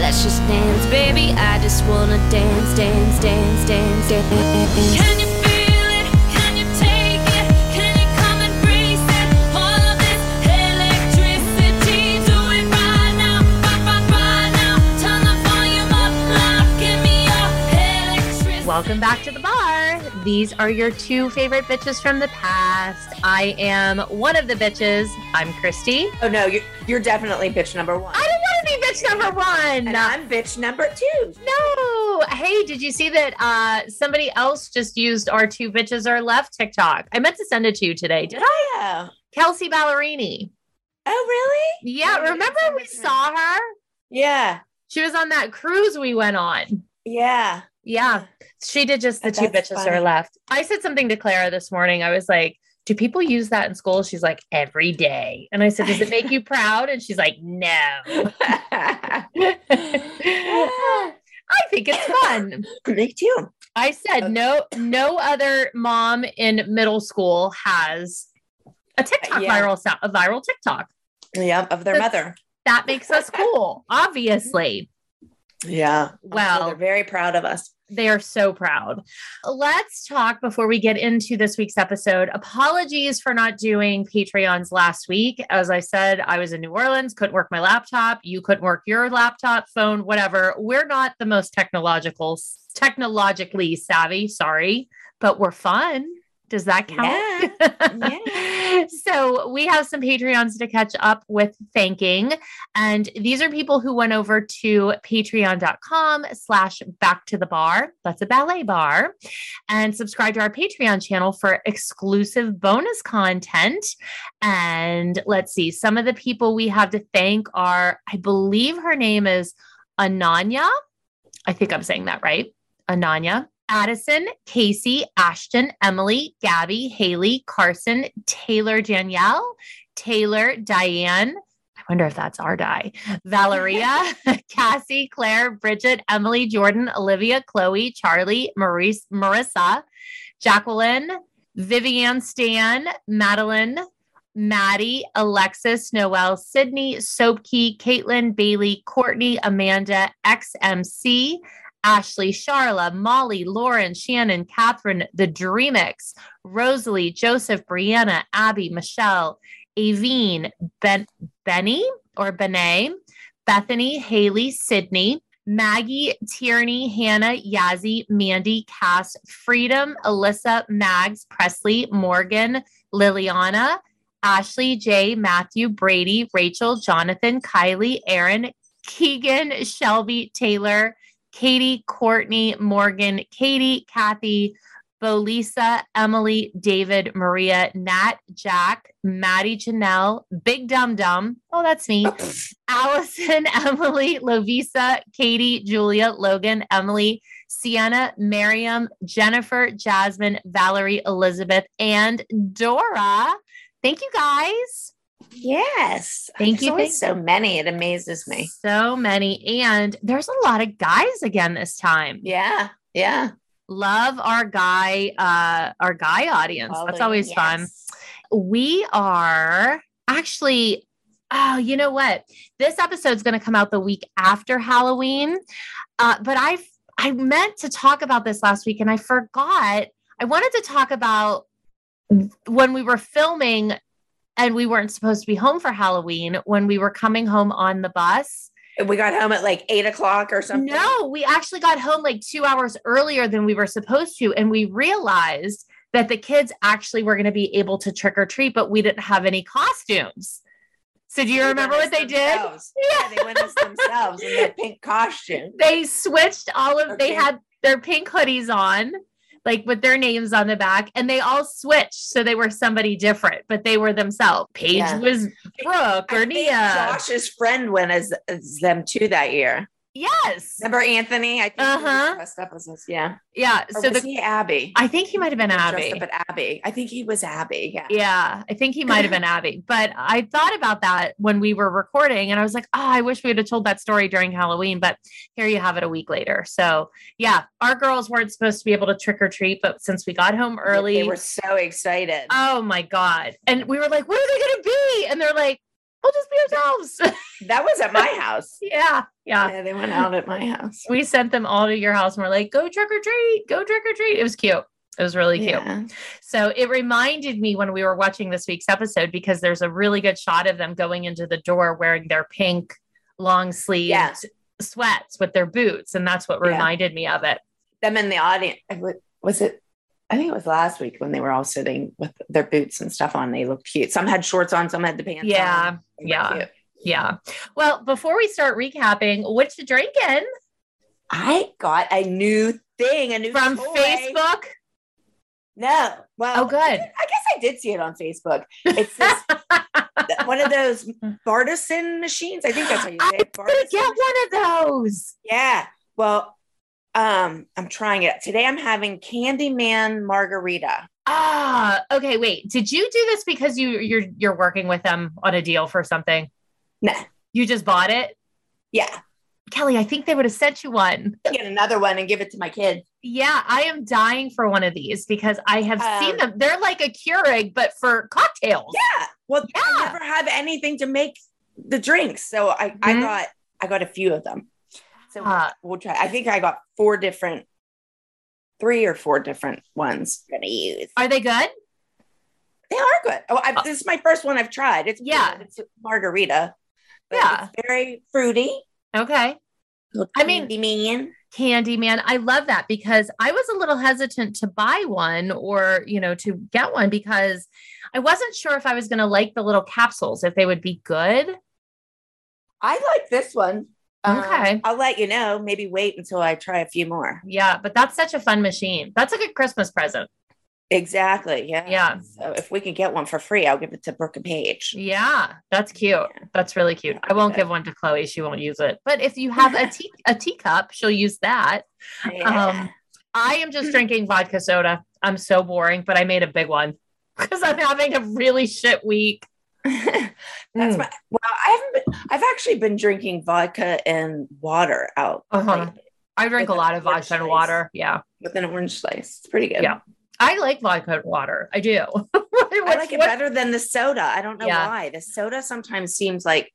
Let's just dance, baby. I just wanna dance, dance, dance, dance, dance. Can you? Can you take it? Can you come and breathe it? All of this electricity, do it right now, right, right, right now. Turn the volume up loud, give me your electricity. Welcome back to the Barre. These are your two favorite bitches from the past. I am one of the bitches. I'm Christi. Oh no, you're you're definitely bitch number one. I don't want to be bitch number one. and I'm bitch number two. No, Hey, did you see that uh somebody else just used our two bitches are left TikTok? I meant to send it to you today. Did I? Yeah. Kelsea Ballerini. Oh, really? Yeah, remember we it to me. saw her? Yeah. She was on that cruise we went on. Yeah. Yeah. She did just the two bitches funny. are left. I said something to Clara this morning. I was like, do people use that in school? She's like, every day. And I said, does it make you proud? And she's like, no. I think it's fun. Me too. I said no no other mom in middle school has a TikTok Yeah. viral sound, a viral TikTok. Yeah, of their mother. That makes us cool, obviously. Yeah. Well- they're very proud of us. They are so proud. Let's talk before we get into this week's episode. Apologies for not doing Patreons last week. As I said, I was in New Orleans, couldn't work my laptop. You couldn't work your laptop, phone, whatever. We're not the most technological, technologically savvy, sorry, but we're fun. Does that count? Yeah. so we have some Patreons to catch up with thanking. And these are people who went over to patreon.com slash back to the bar. That's a ballet barre. And subscribe to our Patreon channel for exclusive bonus content. And let's see, some of the people we have to thank are, I believe her name is Ananya. I think I'm saying that right. Ananya. Addison, Casey, Ashton, Emily, Gabby, Haley, Carson, Taylor, Danielle, Taylor, Diane. I wonder if that's our die. Valeria, Cassie, Claire, Bridget, Emily, Jordan, Olivia, Chloe, Charlie, Maurice, Marissa, Jacqueline, Vivian Stan, Madeline, Maddie, Alexis, Noel, Sydney, Soapkey, Caitlin, Bailey, Courtney, Amanda, XMC, Ashley, Charla, Molly, Lauren, Shannon, Catherine, The Dreamix, Rosalie, Joseph, Brianna, Abby, Michelle, Avine, ben- Benny or Benay, Bethany, Haley, Sydney, Maggie, Tierney, Hannah, Yazzie, Mandy, Cass, Freedom, Alyssa, Mags, Presley, Morgan, Liliana, Ashley, Jay, Matthew, Brady, Rachel, Jonathan, Kylie, Aaron, Keegan, Shelby, Taylor, Katie, Courtney, Morgan, Katie, Kathy, Bolisa, Emily, David, Maria, Nat, Jack, Maddie, Janelle, Big Dum Dum. Oh, that's me. Allison, Emily, Lovisa, Katie, Julia, Logan, Emily, Sienna, Miriam, Jennifer, Jasmine, Valerie, Elizabeth, and Dora. Thank you guys. Yes. Thank There's you, so many. It amazes me. So many. And there's a lot of guys again this time. Yeah. Yeah. Love our guy, uh, our guy audience. That's always fun. we are actually oh you know what this episode's going to come out the week after halloween uh, but i i meant to talk about this last week and i forgot i wanted to talk about when we were filming and we weren't supposed to be home for halloween when we were coming home on the bus We got home at like eight o'clock or something. no, we actually got home like two hours earlier than we were supposed to. And we realized that the kids actually were going to be able to trick or treat, but we didn't have any costumes. So do you They remember what they did? themselves. Yeah, they went as themselves in their pink costume. They switched all of, they had their pink hoodies on, like with their names on the back, and they all switched. So they were somebody different, but they were themselves. Paige Yeah. was Brooke or Nia. Josh's friend went as, as them too that year. Yes. Remember Anthony? I think Uh-huh. was dressed up as us. Yeah. Yeah. Or So was the, he Abby? I think he might have been He Abby. Dressed up at Abby. I think he was Abby. Yeah. Yeah, I think he might have been Abby. But I thought about that when we were recording and I was like, oh, I wish we would have told that story during Halloween. But here you have it a week later. So yeah, our girls weren't supposed to be able to trick or treat, but since we got home early, They were so excited. oh my God. And we were like, what are they going to be? And they're like, we'll just be ourselves. that was at my house. yeah, yeah. Yeah, they went out at my house. We sent them all to your house and we're like, go trick or treat, go trick or treat. It was cute. It was really cute. Yeah. So it reminded me when we were watching this week's episode because there's a really good shot of them going into the door wearing their pink long sleeved Yeah. sweats with their boots. And that's what Yeah. reminded me of it. Them in the audience. Was it? I think it was last week when they were all sitting with their boots and stuff on. They looked cute. Some had shorts on, some had the pants Yeah, on. Yeah. cute. Yeah. Well, before we start recapping, what you drinking? I got a new thing, a new From toy. Facebook? No. Well, Oh, good. I guess I did see it on Facebook. It's this one of those Bartesian machines. I think that's how you say it. gonna get one of those. Yeah. Well, um, I'm trying it today. I'm having Candyman margarita. Ah, okay. Wait, did you do this because you you're you're working with them on a deal for something? No. You just bought it, Yeah. Kelly. I think they would have sent you one. Get another one and give it to my kids. Yeah, I am dying for one of these because I have seen Um, them. They're like a Keurig, but for cocktails. Yeah. Well, I Yeah. never have anything to make the drinks, so I I Mhm. got I got a few of them. So Ah. we'll try. I think I got four different, three or four different ones. I'm gonna use. Are they good? They are good. Oh, I, this is my first one I've tried. It's Yeah. good. it's margarita. Yeah. it's very fruity. Okay. I mean- man. Candy man, I love that because I was a little hesitant to buy one or, you know, to get one because I wasn't sure if I was going to like the little capsules, if they would be good. I like this one. Um, Okay. I'll let you know. Maybe wait until I try a few more. Yeah, but that's such a fun machine. That's a good Christmas present. Exactly. Yeah. Yeah. So if we can get one for free, I'll give it to Brooke and Paige. Yeah, that's cute. Yeah. That's really cute. I won't give one to Chloe. She won't use it. But if you have a tea a teacup, she'll use that. Um, I am just drinking vodka soda. I'm so boring, but I made a big one because I'm having a really shit week. That's Mm. my well, I haven't been I've actually been drinking vodka and water out Uh-huh. I drink a lot of vodka and water. Yeah. with an orange slice. It's pretty good. Yeah. I like vodka and water. I do. I like it better than the soda. I don't know Yeah. why. The soda sometimes seems like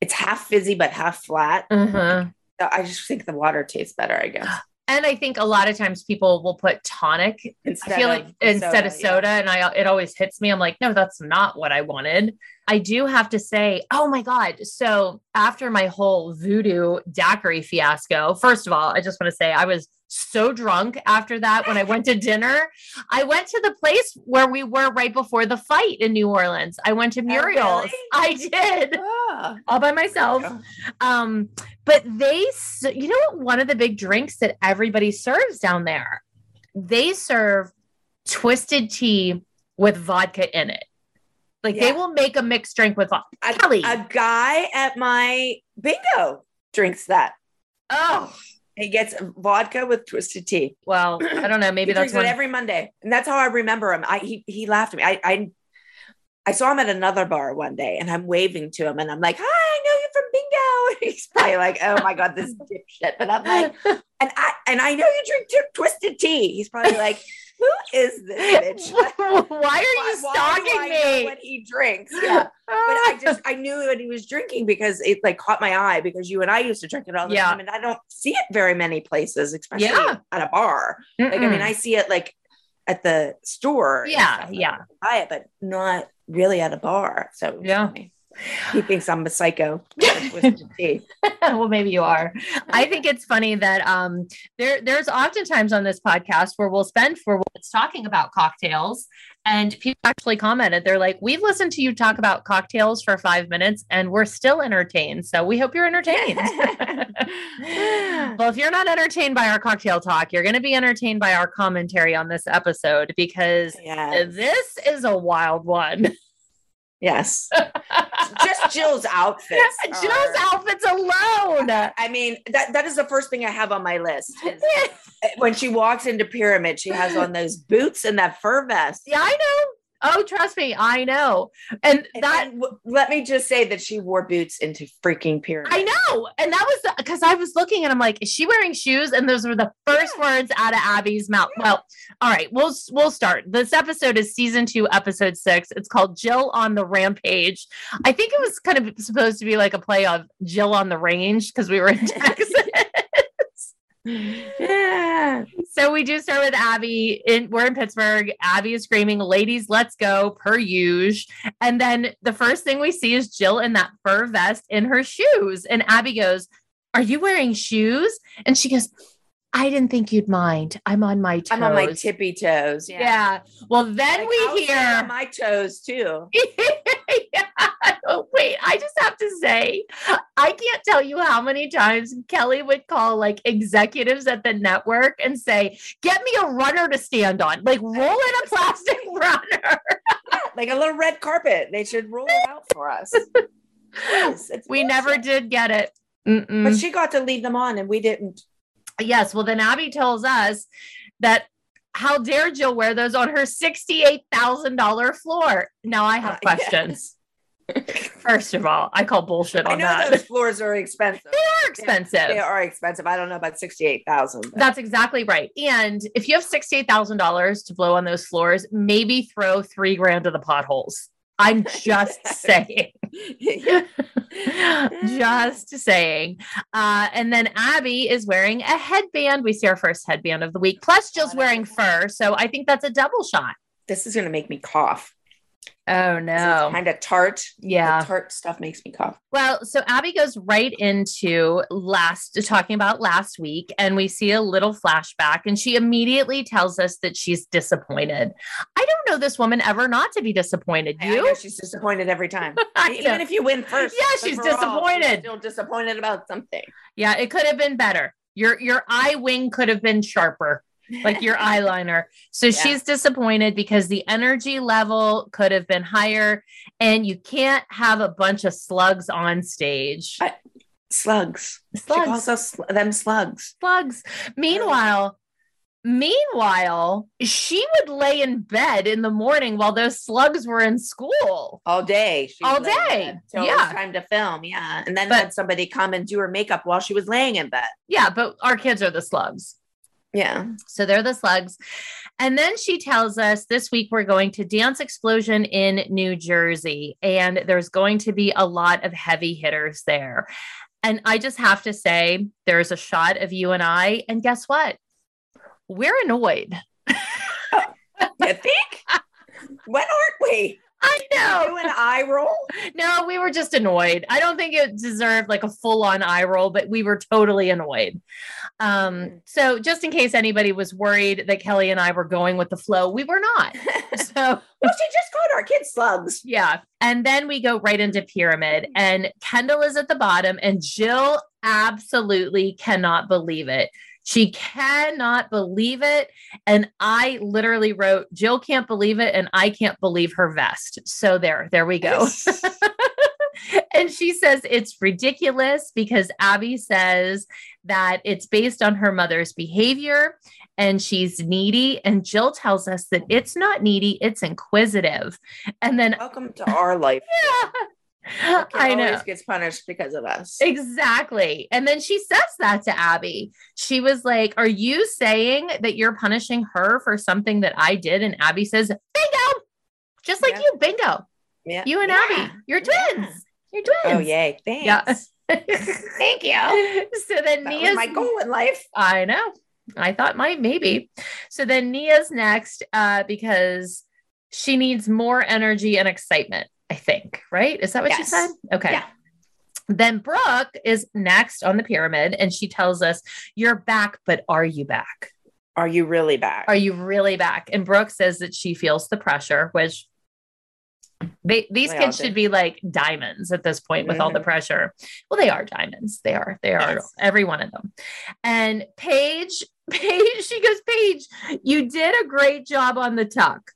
it's half fizzy but half flat. Mhm. So I just think the water tastes better, I guess. And I think a lot of times people will put tonic Instead I feel like of instead of yeah. soda, and I it always hits me. I'm like, no, that's not what I wanted. I do have to say, oh my god! So after my whole voodoo daiquiri fiasco, first of all, I just want to say I was so drunk after that when I went to dinner. I went to the place where we were right before the fight in New Orleans. I went to Muriel's. really? I did Ah. all by myself. Um, but they, you know, what? One of the big drinks that everybody serves down there, they serve twisted tea with vodka in it. Like they will make a mixed drink with vodka. A, Kelly. a guy at my bingo drinks that. Oh, He gets vodka with twisted tea. well, I don't know. Maybe that's one. every Monday, and that's how I remember him. I he he laughed at me. I I I saw him at another bar one day, and I'm waving to him, and I'm like, "Hi, I know you from bingo." He's probably like, "Oh my god, this dipshit," but I'm like, and I and I know you drink t- twisted tea. He's probably like, "Who is this bitch?" Why are you Why- why do stalking me? What he drinks, yeah. But I just I knew what he was drinking because it like caught my eye because you and I used to drink it all the Yeah. time, and I don't see it very many places, especially Yeah. at a bar. Like I mean, I see it like at the store. Yeah, yeah. Buy it, but not really at a bar. So Yeah. funny. He thinks I'm a psycho. with twisted tea. well, maybe you are. I think it's funny that um there there's oftentimes on this podcast where we'll spend for minutes talking about cocktails, and people actually commented. They're like, "We've listened to you talk about cocktails for five minutes, and we're still entertained. So we hope you're entertained." well, if you're not entertained by our cocktail talk, you're going to be entertained by our commentary on this episode because yeah. this is a wild one. Yes. Just Jill's outfits. Jill's outfits alone. I mean, that that is the first thing I have on my list. when she walks into Pyramid, she has on those boots and that fur vest. Yeah, I know. Oh, trust me, I know. And And that w- let me just say that she wore boots into freaking Pyramid. I know. And that was because I was looking and I'm like, is she wearing shoes? And those were the first words out of Abby's mouth. Well, all right, we'll we'll start. This episode is season two, episode six. It's called Jill on the Rampage. I think it was kind of supposed to be like a play of Jill on the Range because we were in Texas. Yeah. So we do start with Abby. In we're in Pittsburgh. Abby is screaming, "Ladies, let's go!" per usual. And then the first thing we see is Jill in that fur vest in her shoes. And Abby goes, "Are you wearing shoes?" And she goes, I didn't think you'd mind. I'm on my toes. I'm on my tippy toes. Yeah. Yeah. Well, then Like, we I'll hear. on my toes too. yeah. Oh, wait, I just have to say, I can't tell you how many times Kelly would call like executives at the network and say, Get me a runner to stand on, like roll in a plastic runner. Like a little red carpet. They should roll it out for us. Yes, it's We never did get it. Mm-mm. But she got to leave them on and we didn't. Yes. Well, then Abby tells us that how dare Jill wear those on her $68,000 floor? Now I have Uh, yes. questions. First of all, I call bullshit I on know that. those floors are expensive. they are expensive. They are expensive. I don't know about 68,000. but- That's exactly right. And if you have $68,000 to blow on those floors, maybe throw three grand to the potholes. I'm just saying. just saying. Uh, and then Abby is wearing a headband. We see our first headband of the week. Plus, Jill's wearing fur. So I think that's a double shot. This is going to make me cough. Oh, no. It's kind of tart. Yeah. The tart stuff makes me cough. Well, so Abby goes right into last talking about last week, and we see a little flashback, and she immediately tells us that she's disappointed. I don't know this woman ever not to be disappointed. You? know she's disappointed every time. Even if you win first. Yeah, she's disappointed. still disappointed about something. Yeah, it could have been better. Your your eye wing could have been sharper, like your eyeliner. So she's disappointed because the energy level could have been higher, and you can't have a bunch of slugs on stage. I- Slugs. She calls us sl- them slugs. slugs. Meanwhile, meanwhile, she would lay in bed in the morning while those slugs were in school. All day. She All day, bed till it yeah. time to film. Yeah. And then But- had somebody come and do her makeup while she was laying in bed. Yeah, but our kids are the slugs. Yeah. So they're the slugs. And then she tells us this week we're going to Dance Explosion in New Jersey, and there's going to be a lot of heavy hitters there. And I just have to say, there's a shot of you and I, and guess what? We're annoyed. Oh. You think? when aren't we? I know. Do an eye roll? No, we were just annoyed. I don't think it deserved like a full on eye roll, but we were totally annoyed. Um, so just in case anybody was worried that Kelly and I were going with the flow, we were not. So Well, she just called our kids slugs. yeah. And then we go right into pyramid, and Kendall is at the bottom, and Jill absolutely cannot believe it. She cannot believe it. And I literally wrote, Jill can't believe it, and I can't believe her vest. So there, there we go. and she says it's ridiculous because Abby says that it's based on her mother's behavior and she's needy. And Jill tells us that it's not needy, it's inquisitive. And then Welcome to our life. Kid I know. Always gets punished because of us. Exactly. And then she says that to Abby. She was like, Are you saying that you're punishing her for something that I did? And Abby says, Bingo. Just like Yeah. you, bingo. Yeah. You and Yeah. Abby, you're twins. You're twins. Oh, yay. Thanks. Yeah. Thank you. so then That Nia's my goal in life. I know. I thought might maybe. So then Nia's next uh, because she needs more energy and excitement, I think, right? Is that what she Yes. said? Okay. Yeah. Then Brooke is next on the pyramid and she tells us, You're back, but are you back? Are you really back? Are you really back? And Brooke says that she feels the pressure, which they, these They kids should be like diamonds at this point with all the Mhm. pressure. Well, they are diamonds. They are. They are Yes. every one of them. And Paige, Paige, she goes, Paige, you did a great job on the tuck.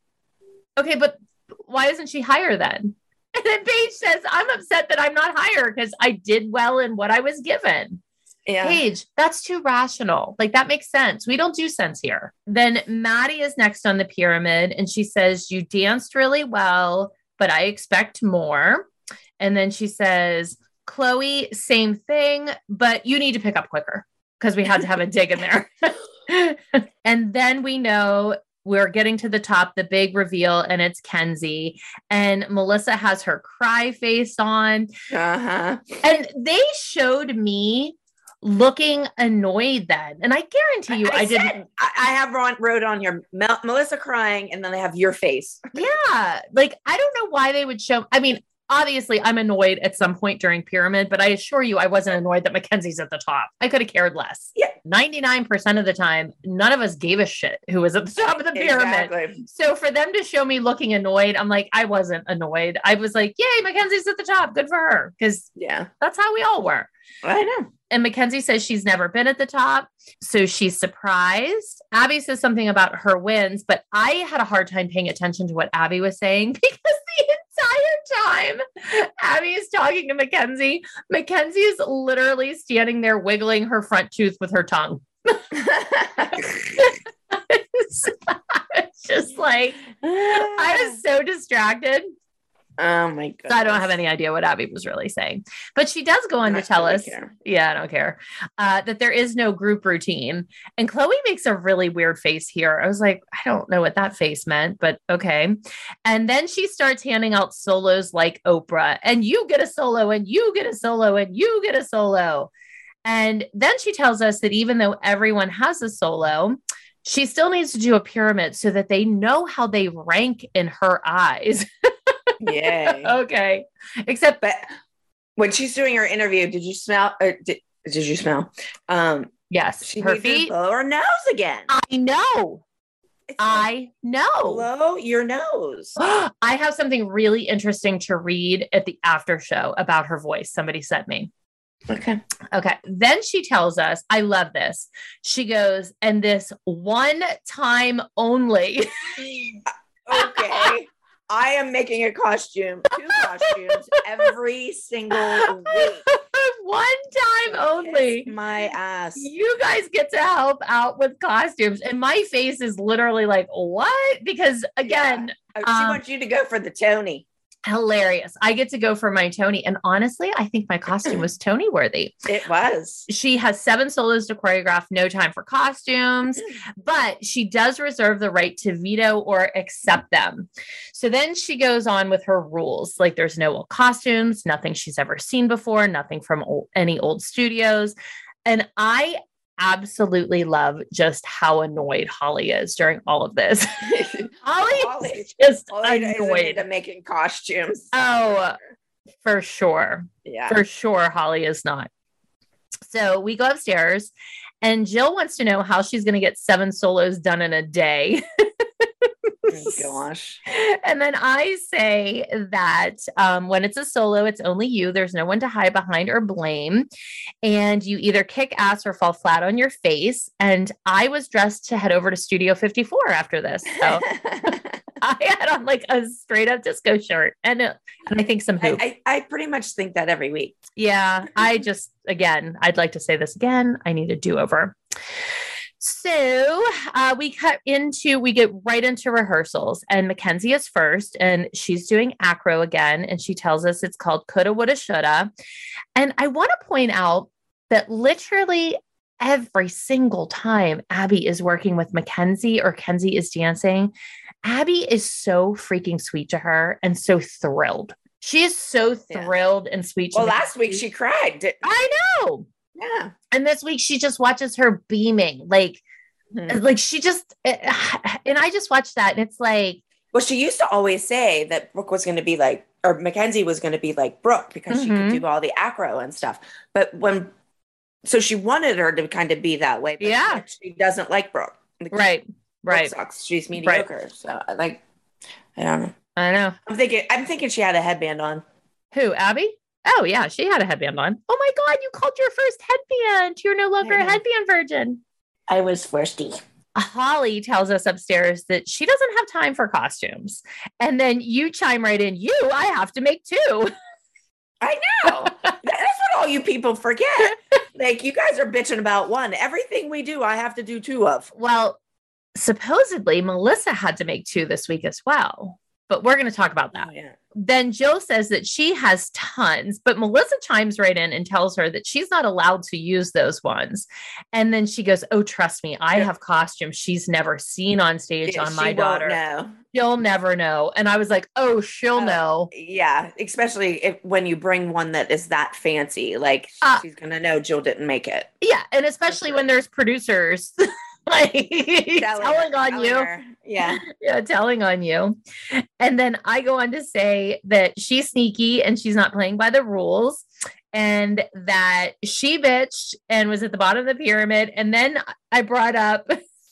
Okay, but why isn't she higher then? And then Paige says, I'm upset that I'm not higher because I did well in what I was given. yeah. Paige, that's too rational. Like that makes sense. We don't do sense here. Then Maddie is next on the pyramid and she says, You danced really well, but I expect more. And then she says, Chloe, same thing, but you need to pick up quicker because we had to have a dig in there. and then we know we're getting to the top, the big reveal, and it's Kenzie. And Melissa has her cry face on. Uh-huh. And they showed me looking annoyed then. And I guarantee you, I, didn't. said- I, I have Ron wrote on here Mel, Melissa crying, and then they have your face. Yeah. Like, I don't know why they would show. I mean, obviously I'm annoyed at some point during pyramid, but I assure you I wasn't annoyed that Mackenzie's at the top. I could have cared less. Yeah. 99% of the time, none of us gave a shit who was at the top of the pyramid. Exactly. So for them to show me looking annoyed, I'm like, I wasn't annoyed. I was like, yay, Mackenzie's at the top. Good for her. Because Yeah. that's how we all were. I know. And Mackenzie says she's never been at the top. So she's surprised. Abby says something about her wins, but I had a hard time paying attention to what Abby was saying because the entire time Abby is talking to Mackenzie, Mackenzie is literally standing there wiggling her front tooth with her tongue. it's just like, I was so distracted. Oh my god. So I don't have any idea what Abby was really saying. But she does go on to tell us, yeah, I don't care, uh, that there is no group routine. And Chloe makes a really weird face here. I was like, I don't know what that face meant, but okay. And then she starts handing out solos like Oprah, and you get a solo, and you get a solo, and you get a solo. And then she tells us that even though everyone has a solo, she still needs to do a pyramid so that they know how they rank in her eyes. Yay. okay. Except But when she's doing her interview, did you smell? Or did, did you smell? Um, yes, she her needs to feet. blow her nose again. I know. It's like, I know. blow your nose. I have something really interesting to read at the after show about her voice. Somebody sent me. Okay. Okay. Then she tells us, I love this. She goes, and this one time only. Okay. I am making a costume, two costumes every single week. one time only. Kiss my ass. You guys get to help out with costumes. And my face is literally like, what? Because again, Oh, she Um, wants you to go for the Tony. Hilarious. I get to go for my Tony. And honestly, I think my costume was Tony worthy. It was. She has seven solos to choreograph, no time for costumes, hmm. but she does reserve the right to veto or accept them. So then she goes on with her rules like there's no old costumes, nothing she's ever seen before, nothing from old, any old studios. And I absolutely love just how annoyed Holly is during all of this. Holly Holly- is just All I know is I need annoyed. to making costumes. Oh, for sure. yeah. For sure, Holly is not. So we go upstairs, and Jill wants to know how she's going to get seven solos done in a day. Oh, gosh. and then I say that um, when it's a solo, it's only you. There's no one to hide behind or blame. And you either kick ass or fall flat on your face. And I was dressed to head over to Studio 54 after this. So I had on like a straight up disco shirt and, uh, and I think some I. I, I pretty much think that every week. Yeah, I just, again, I'd like to say this again. I need a do over. So uh, we cut into, we get right into rehearsals, and Mackenzie is first, and she's doing acro again, and she tells us it's called Coulda, Woulda, Shoulda. And I want to point out that literally every single time Abby is working with Mackenzie or Kenzie is dancing, Abby is so freaking sweet to her and so thrilled. She is so Yeah. thrilled and sweet. Well, last week she cried. I know. Yeah. And this week she just watches her beaming. Like, Mhm. like she just and I just watched that and it's like, Well, she used to always say that Brooke was going to be like, or Mackenzie was going to be like Brooke because she Mhm. could do all the acro and stuff. But when, so she wanted her to kind of be that way. But Yeah. like, she doesn't like Brooke. Like, right, Brooke right. Sucks. She's mediocre. So like, I don't know. I know. I'm thinking, I'm thinking she had a headband on. Who, Abby? Oh yeah, she had a headband on. Oh my god, you called your first headband. You're no longer a headband virgin. I was thirsty. Holly tells us upstairs that she doesn't have time for costumes. And then you chime right in, you, I have to make two. I know. That's what all you people forget. like you guys are bitching about one. Everything we do, I have to do two of. Well, supposedly Melissa had to make two this week as well. But we're going to talk about that. Oh, yeah. Then Jill says that she has tons, but Melissa chimes right in and tells her that she's not allowed to use those ones. And then she goes, Oh, trust me, I Yeah. have costumes she's never seen on stage Yeah, on my daughter. know. She'll never know. And I was like, Oh, she'll Oh. know. Yeah, especially if when you bring one that is that fancy, like Uh, she's gonna know Jill didn't make it. Yeah. And especially sure. when there's producers like telling on you. her. Yeah. yeah, telling on you. And then I go on to say that she's sneaky and she's not playing by the rules and that she bitched and was at the bottom of the pyramid. And then I brought up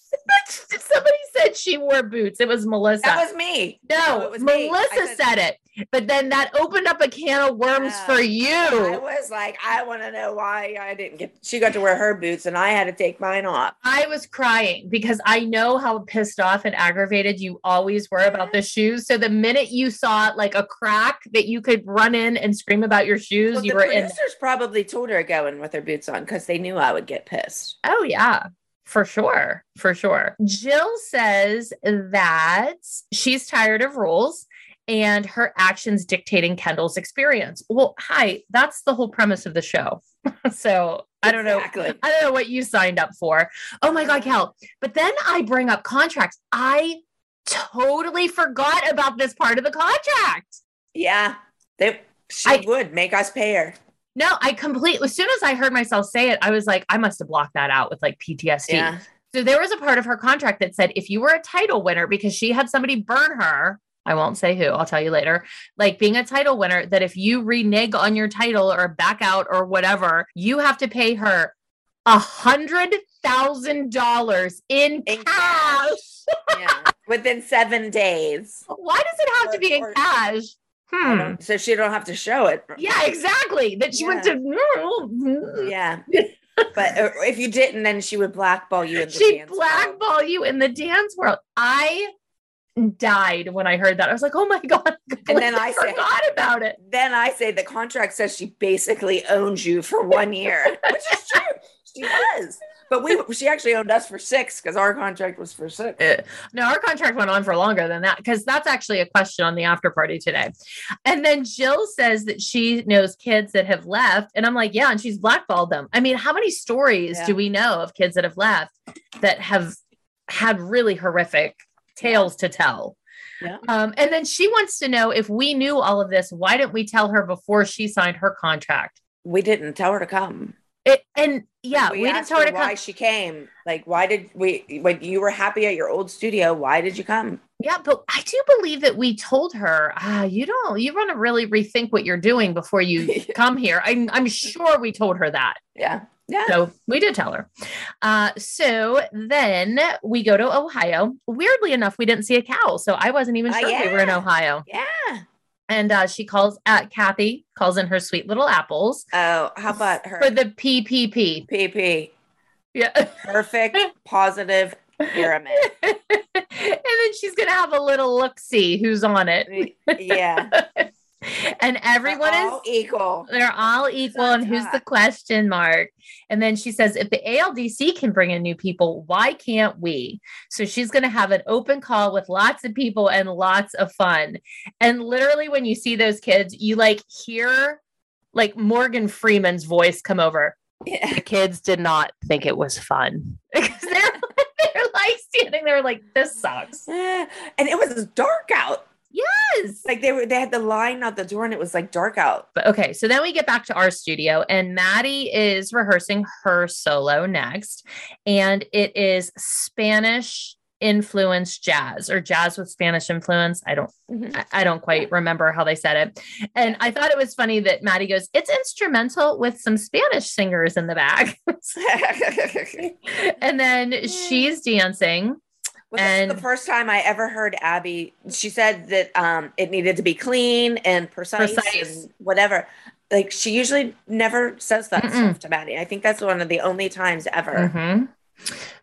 somebody said she wore boots. It was Melissa. That was me. no, it was. Melissa I said, it. But then that opened up a can of worms Yeah. for you. I was like, I want to know why I didn't get. She got to wear her boots, and I had to take mine off. I was crying because I know how pissed off and aggravated you always were about mm-hmm. the shoes. So the minute you saw like a crack that you could run in and scream about your shoes, Well, you were in. producers probably told her to go in with her boots on because they knew I would get pissed. Oh, yeah, for sure. For sure. Jill says that she's tired of rules and her actions dictating Kendall's experience. Well, hi, that's the whole premise of the show. so I don't know. I don't know what you signed up for. Oh my God, Cal. But then I bring up contracts. I totally forgot about this part of the contract. Yeah, they. She I- would make us pay her. No, I completely, as soon as I heard myself say it, I was like, I must have blocked that out with like PTSD. Yeah. So there was a part of her contract that said if you were a title winner because she had somebody burn her, I won't say who, I'll tell you later, like being a title winner, that if you renege on your title or back out or whatever, you have to pay her a hundred thousand dollars in In cash. Yeah, within seven days. Why does it have to be in Or- or- cash? Hmm. So she don't have to show it. Yeah, exactly. That she went to. Yeah. But uh, if you didn't, then she would blackball you in the she dance world. blackball you in the dance world. I died when I heard that. I was like, oh my God. And then I say- forgot about it. Then I say the contract says she basically owns you for one year, which is true. She does. But we she actually owned us for six because our contract was for six. Uh, No, our contract went on for longer than that because that's actually a question on the after party today. And then Jill says that she knows kids that have left. And I'm like, yeah, and she's blackballed them. I mean, how many stories Yeah. do we know of kids that have left that have had really horrific tales to tell? Yeah. Um, and then she wants to know if we knew all of this, why didn't we tell her before she signed her contract? We didn't tell her to come. It, and yeah, we, didn't asked tell her to why come. she came. Like, why did we when you were happy at your old studio? Why did you come? Yeah, but I do believe that we told her, ah, you don't, you want to really rethink what you're doing before you come here. I'm, I'm sure we told her that. Yeah, yeah. So we did tell her. Uh, so then we go to Ohio. Weirdly enough, we didn't see a cow. So I wasn't even Ah, sure we were in. Ohio. yeah. And uh, she calls at Kathy, calls in her sweet little apples Oh, how about her? for the PPP. PP. Yeah. Perfect, positive pyramid. and then she's going to have a little look see who's on it. Yeah. and everyone is equal. They're all equal. And who's the question mark? And then she says, if the ALDC can bring in new people, why can't we? So she's going to have an open call with lots of people and lots of fun. And literally, when you see those kids, you like hear like Morgan Freeman's voice come over. Yeah. The kids did not think it was fun because they're, they're like standing there like, this sucks. And it was dark out. Yes. Like they were they had the line out the door and it was like dark out. But okay, so then we get back to our studio, and Maddie is rehearsing her solo next, and it is Spanish influence jazz or jazz with Spanish influence. I don't, mm-hmm. I, I don't quite remember how they said it. And I thought it was funny that Maddie goes, "It's instrumental with some Spanish singers in the back," and then she's dancing. Well, this is And- the first time I ever heard Abby. She said that um, it needed to be clean and precise, Precise. and whatever. Like she usually never says that Mm-mm. stuff to Maddie. I think that's one of the only times ever. Mhm.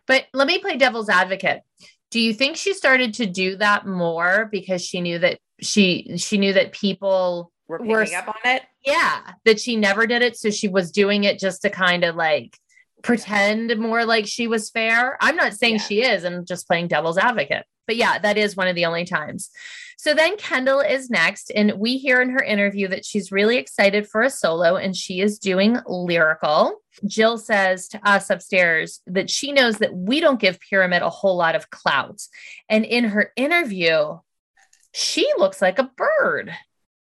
But let me play devil's advocate. Do you think she started to do that more because she knew that she she knew that people We're picking We're- up on it. yeah, that she never did it so she was doing it just to kind of like pretend more like she was fair. I'm not saying Yeah. she is, I'm just playing devil's advocate. But yeah, that is one of the only times. So then Kendall is next, and we hear in her interview that she's really excited for a solo and she is doing lyrical. Jill says to us upstairs that she knows that we don't give Pyramid a whole lot of clout. And in her interview, she looks like a bird.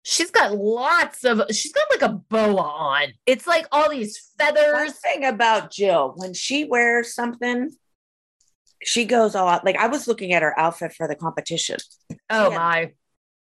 She's got lots of, she's got like a boa on. It's like all these One feathers. thing about Jill, when she wears something, she goes all out. Like I was looking at her outfit for the competition. Oh my.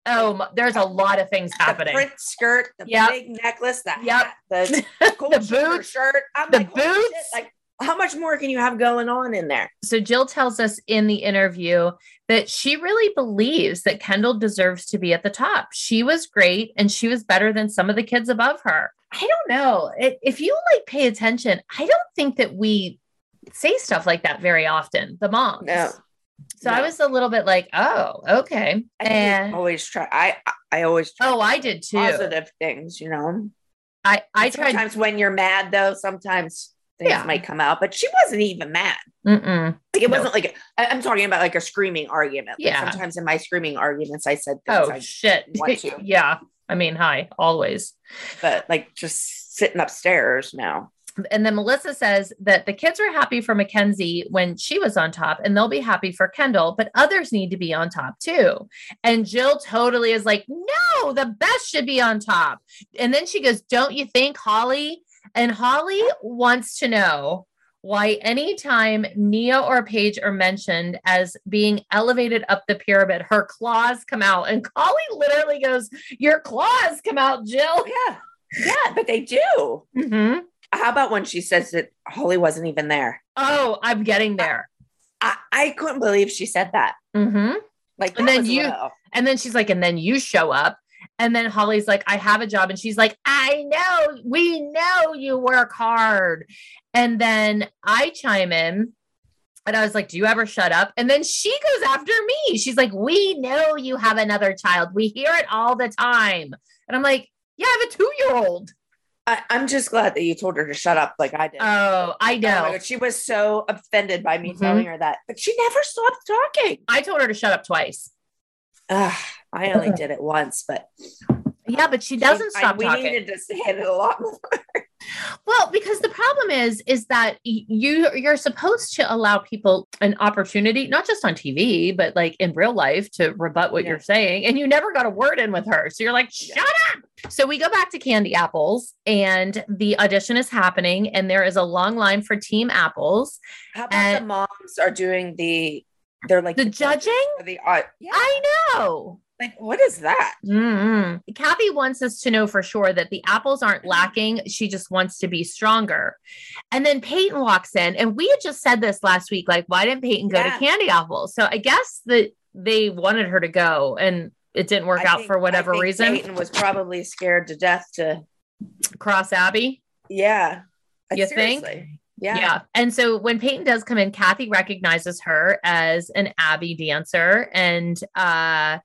Oh, my. there's a lot of things The happening. print skirt, the Yep. big necklace, the Yep. hat, the cool The boots, shirt. I'm the like, boots. like how much more can you have going on in there? So Jill tells us in the interview that she really believes that Kendall deserves to be at the top. She was great and she was better than some of the kids above her. I don't know. If you like pay attention, I don't think that we say stuff like that very often, the moms. No. So I was a little bit like, oh, okay. I And always try. I I- always try oh, I did too. positive things. You know, I I tried. sometimes when you're mad though, sometimes things Yeah. might come out. But she wasn't even mad. Mm-mm. Like it No. wasn't like I'm talking about like a screaming argument. Like, Yeah. sometimes in my screaming arguments, I said things. Oh I, shit. yeah. I mean, hi, always. but like just sitting upstairs now. And then Melissa says that the kids are happy for Mackenzie when she was on top, and they'll be happy for Kendall, but others need to be on top too. And Jill totally is like, no, the best should be on top. And then she goes, Don't you think, Holly? And Holly wants to know why anytime Nia or Paige are mentioned as being elevated up the pyramid, her claws come out. And Holly literally goes, Your claws come out, Jill. Yeah, yeah, but they do. Mhm. How about when she says that Holly wasn't even there? Oh, I'm getting there. I, I couldn't believe she said that. hmm Like, And then you- little- And then she's like, and then you show up. And then Holly's like, I have a job. And she's like, I know, we know you work hard. And then I chime in and I was like, Do you ever shut up? And then she goes after me. She's like, We know you have another child. We hear it all the time. And I'm like, Yeah, I have a two year old. I, I'm just glad that you told her to shut up, like I did. Oh, I Oh know. God, she was so offended by me Mhm. telling her that, but she never stopped talking. I told her to shut up twice. Ugh, I only did it once, but Yeah, but she doesn't I- stop we talking. needed to say it a lot more. Well, because the problem is, is that you you're supposed to allow people an opportunity, not just on TV, but like in real life, to rebut what Yeah. you're saying. And you never got a word in with her, so you're like, Yeah. shut up. So we go back to Candy Apples, and the audition is happening, and there is a long line for Team Apples. How about And- the moms are doing the? They're like The judges judging? the art. Yeah, I know. like what is that? Mm-mm. Cathy wants us to know for sure that the apples aren't lacking. She just wants to be stronger. And then Peyton walks in, and we had just said this last week. Like, why didn't Peyton go Yeah. to Candy Apples? So I guess that they wanted her to go, and it didn't work I out think- for whatever reason. Peyton was probably scared to death to. Cross Abby. Yeah, You think? Yeah. Yeah. And so when Peyton does come in, Cathy recognizes her as an Abby dancer. And uh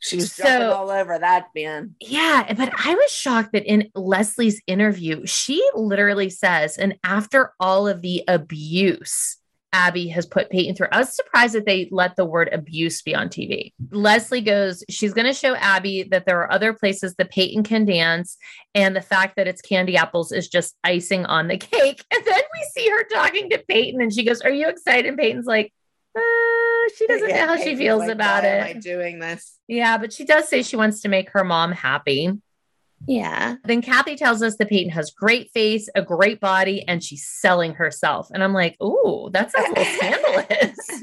She was So- jumping all over that man. Yeah, but I was shocked that in Leslie's interview, she literally says, and after all of the abuse Abby has put Peyton through, I was surprised that they let the word abuse be on TV. Leslie goes, she's going to show Abby that there are other places that Peyton can dance, and the fact that it's candy apples is just icing on the cake. And then we see her talking to Peyton, and she goes, Are you excited? And Peyton's like, uh, she doesn't Yeah, know how she feels like, about it. Am I doing this? Yeah, but she does say she wants to make her mom happy. Yeah. Then Cathy tells us that Peyton has great face, a great body, and she's selling herself. And I'm like, ooh, that sounds a little scandalous.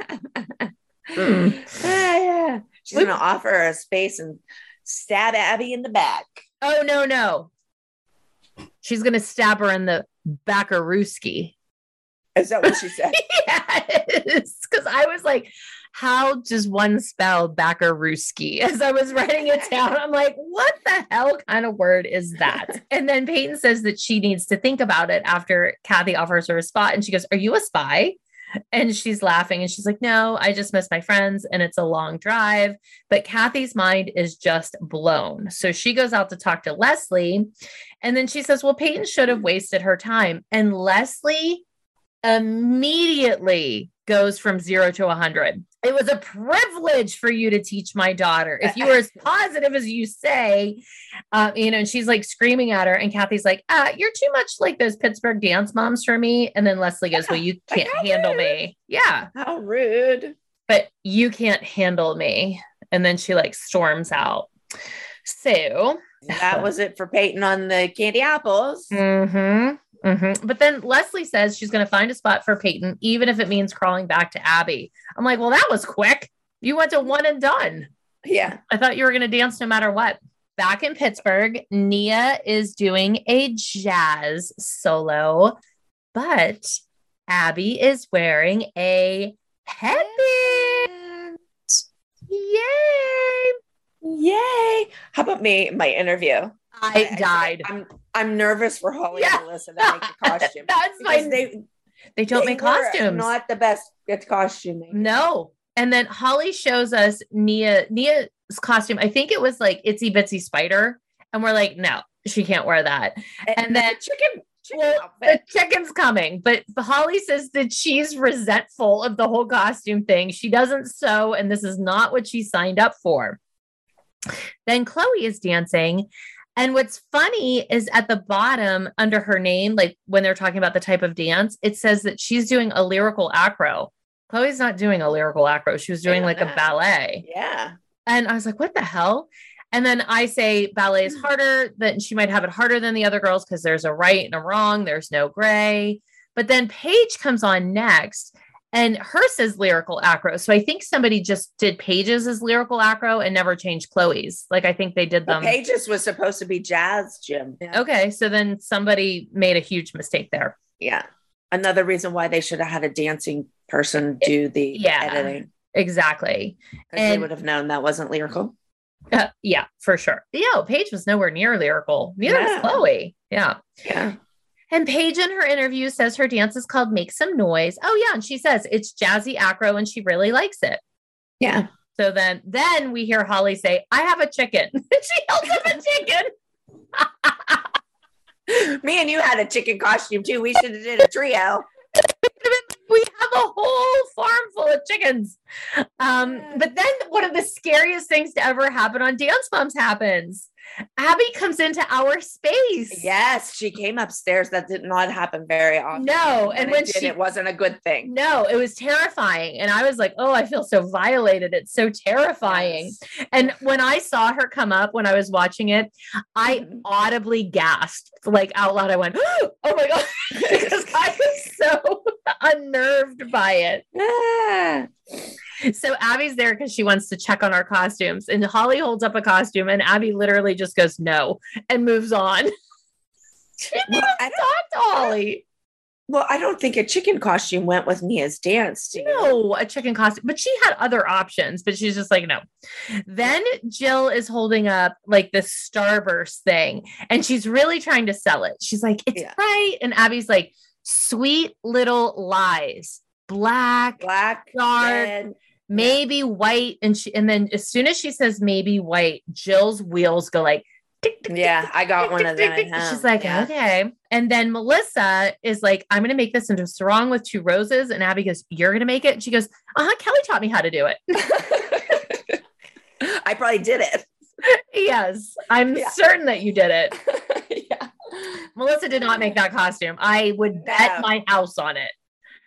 Ah, yeah. She's gonna offer her a space and stab Abby in the back. Oh no, no. She's gonna stab her in the backarooski. Is that what she said? yes. Because I was like, how does one spell backarooski? As I was writing it down, I'm like, what the hell kind of word is that? and then Peyton says that she needs to think about it after Cathy offers her a spot. And she goes, Are you a spy? And she's laughing and she's like, No, I just miss my friends and it's a long drive. But Cathy's mind is just blown. So she goes out to talk to Leslie. And then she says, Well, Peyton should have wasted her time. And Leslie immediately goes from zero to a 100. It was a privilege for you to teach my daughter. If you were as positive as you say, uh, you know, and she's like screaming at her, and Cathy's like, uh, You're too much like those Pittsburgh dance moms for me. And then Leslie goes, Well, you can't handle rude. me. Yeah, How rude. but you can't handle me. And then she like storms out. So That was it for Peyton on the candy apples. Mm-hmm. Mm-hmm. But then Leslie says she's going to find a spot for Peyton, even if it means crawling back to Abby. I'm like, well, that was quick. You went to one and done. Yeah. I thought you were going to dance no matter what. Back in Pittsburgh, Nia is doing a jazz solo, but Abby is wearing a headband. Yay! Yay. How about me, my interview? I died. I'm I'm nervous for Holly Yeah. and Melissa to make the costume. That's my. they They don't they make costumes. Not the best at costuming. No. And then Holly shows us Nia Nia's costume. I think it was like Itsy Bitsy Spider. And we're like, no, she can't wear that. And then- the chicken, chicken Well, the chicken's coming, but Holly says that she's resentful of the whole costume thing. She doesn't sew, and this is not what she signed up for. Then Chloe is dancing. And what's funny is at the bottom under her name, like when they're talking about the type of dance, it says that she's doing a lyrical acro. Chloe's not doing a lyrical acro. She was doing like a ballet. Yeah. And I was like, what the hell? And then I say ballet is harder, that she might have it harder than the other girls because there's a right and a wrong, there's no gray. But then Paige comes on next and hers says lyrical acro. So I think somebody just did Paige's as lyrical acro and never changed Chloe's. Like I think they did Well, them. Paige's was supposed to be jazz, Jim. Yeah. Okay. So then somebody made a huge mistake there. Yeah. Another reason why they should have had a dancing person do the Yeah. editing. Exactly. Because they would have known that wasn't lyrical. Uh, yeah, for sure. Yeah, Paige was nowhere near lyrical. Neither Yeah. was Chloe. Yeah. Yeah. And Paige in her interview says her dance is called Make Some Noise. Oh, yeah. And she says it's jazzy acro and she really likes it. Yeah. So then then we hear Holly say, I have a chicken. she holds up a chicken. Me and you had a chicken costume too. We should have did a trio. we have a whole farm full of chickens. Um, but then one of the scariest things to ever happen on Dance Moms happens. Abby comes into our space. Yes, she came upstairs. That did not happen very often. No, and it when did, she- it wasn't a good thing. No, it was terrifying. And I was like, oh, I feel so violated. It's so terrifying. Yes. And when I saw her come up when I was watching it, I Mhm. audibly gasped like out loud. I went, oh my God, because I was so unnerved by it. Ah. So Abby's there because she wants to check on our costumes. And Holly holds up a costume, and Abby literally just goes, no, and moves on. she didn't Well, even I don't- talk to Holly. Well, I don't think a chicken costume went with Nia's dance. No, a chicken costume, but she had other options, but she's just like, no. Then Jill is holding up like the starburst thing, and she's really trying to sell it. She's like, it's Yeah. right. And Abby's like, sweet little lies, black, Black, Dark. red. Maybe white. And she, and then as soon as she says maybe white, Jill's wheels go like, tick, tick, Yeah, tick, I got one of them. tick. at home. She's like, Yeah. okay. And then Melissa is like, I'm going to make this into a sarong with two roses. And Abby goes, You're going to make it? And she goes, Uh huh. Kelly taught me how to do it. I probably did it. yes. I'm Yeah. certain that you did it. yeah. Melissa did not make that costume. I would bet No. my house on it.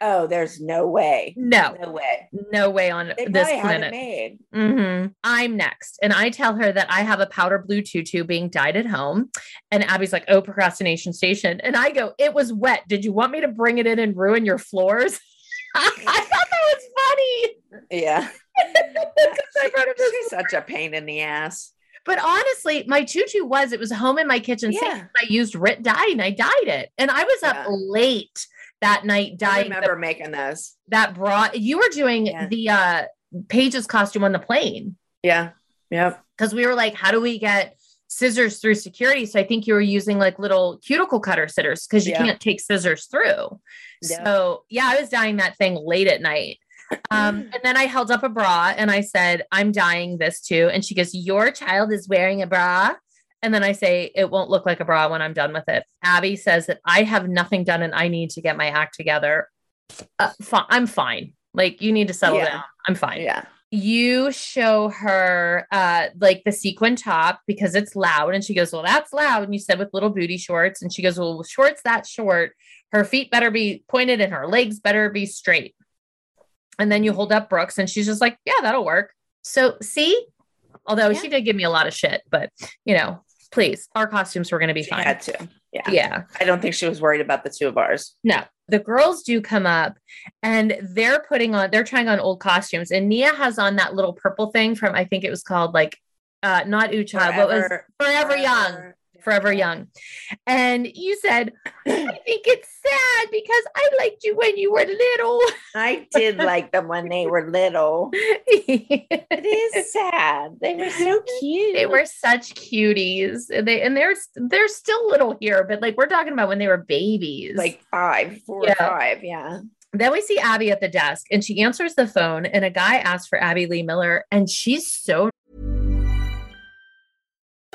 Oh, there's no way. No, No way. no way on They this planet. made. hmm I'm next. And I tell her that I have a powder blue tutu being dyed at home. And Abby's like, oh, procrastination station. And I go, it was wet. Did you want me to bring it in and ruin your floors? I thought that was funny. Yeah. I brought it this- She's such a pain in the ass. But honestly, my tutu was, it was home in my kitchen sink. I used Rit dye and I dyed it. And I was up Yeah. late that night I dyeing the- remember making this. that bra. You were doing Yeah. the uh Paige's costume on the plane. Yeah. Yep. because we were like, how do we get scissors through security? So I think you were using like little cuticle cutter sitters because you Yeah. can't take scissors through. Yeah. So yeah, I was dyeing that thing late at night. Um, and then I held up a bra and I said, I'm dyeing this too. And she goes, Your child is wearing a bra. And then I say, It won't look like a bra when I'm done with it. Abby says that I have nothing done and I need to get my act together. Uh, fi- I'm fine. Like, you need to settle Yeah. down. I'm fine Yeah. you show her uh like the sequin top because it's loud and she goes well that's loud and you said with little booty shorts and she goes well shorts that short her feet better be pointed and her legs better be straight and then you hold up brooks and she's just like yeah that'll work so see although Yeah. she did give me a lot of shit but you know please. Our costumes were going to be She fine. had to. Yeah. Yeah. I don't think she was worried about the two of ours. No, the girls do come up and they're putting on, they're trying on old costumes. And Nia has on that little purple thing from, I think it was called like, uh, not Ucha, what was Forever Young. Forever Young. And you said, I think it's sad because I liked you when you were little. I did like them when they were little. It is sad. They were so cute. They were such cuties. And They and they're they're still little here, but like we're talking about when they were babies. like five, four Yeah. five. Yeah. then we see Abby at the desk and she answers the phone and a guy asks for Abby Lee Miller and she's so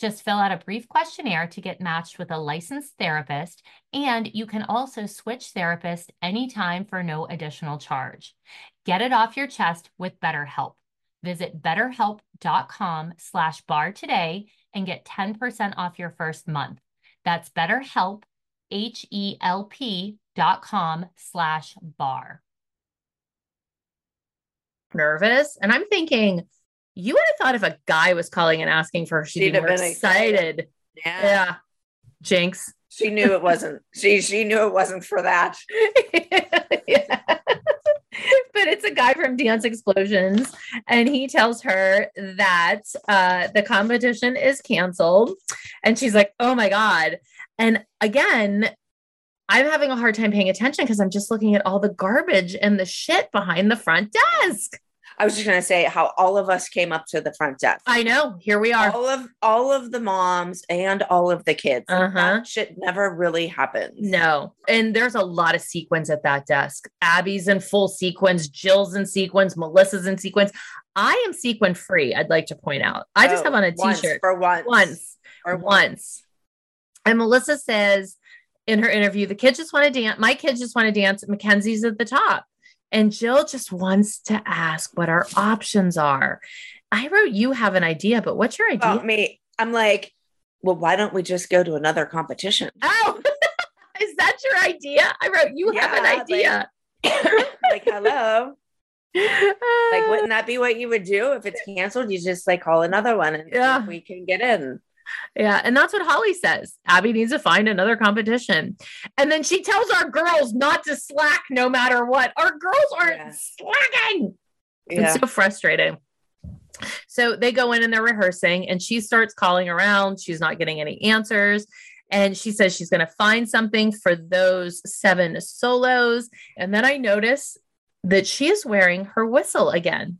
Just fill out a brief questionnaire to get matched with a licensed therapist, and you can also switch therapists anytime for no additional charge. Get it off your chest with BetterHelp. Visit betterhelp.com slash bar today and get 10% off your first month. That's betterhelp, H-E-L-P dot com slash bar. Nervous. And I'm thinking, you would have thought if a guy was calling and asking for her, she'd, She'd be have been excited. Yeah. Yeah. Jinx. She knew it wasn't. she she knew it wasn't for that. Yeah. but it's a guy from Dance Explosions, and he tells her that uh, the competition is canceled, and she's like, "Oh my god!" And again, I'm having a hard time paying attention because I'm just looking at all the garbage and the shit behind the front desk. I was just gonna say how all of us came up to the front desk. I know. Here we are. all of all of the moms and all of the kids. Uh-huh. That shit never really happens. No. And there's a lot of sequins at that desk. Abby's in full sequins, Jill's in sequins, Melissa's in sequins. I am sequin free, I'd like to point out. I just Oh, have on a once, t-shirt for once. once For or once. And Melissa says in her interview, the kids just want to dance. My kids just want to dance. Mackenzie's at the top. And Jill just wants to ask what our options are. I wrote, You have an idea, but what's your idea? Well, me, I'm like, well, why don't we just go to another competition? oh, is that your idea? I wrote, You have an Yeah, like- idea. like, hello. Like, wouldn't that be what you would do if it's canceled? You just like call another one and Yeah. we can get in. Yeah, and that's what Holly says. Abby needs to find another competition. And then she tells our girls not to slack no matter what. Our girls aren't Yeah. slacking. Yeah. It's so frustrating. So they go in and they're rehearsing, and she starts calling around. She's not getting any answers. And she says she's going to find something for those seven solos. And then I notice that she is wearing her whistle again.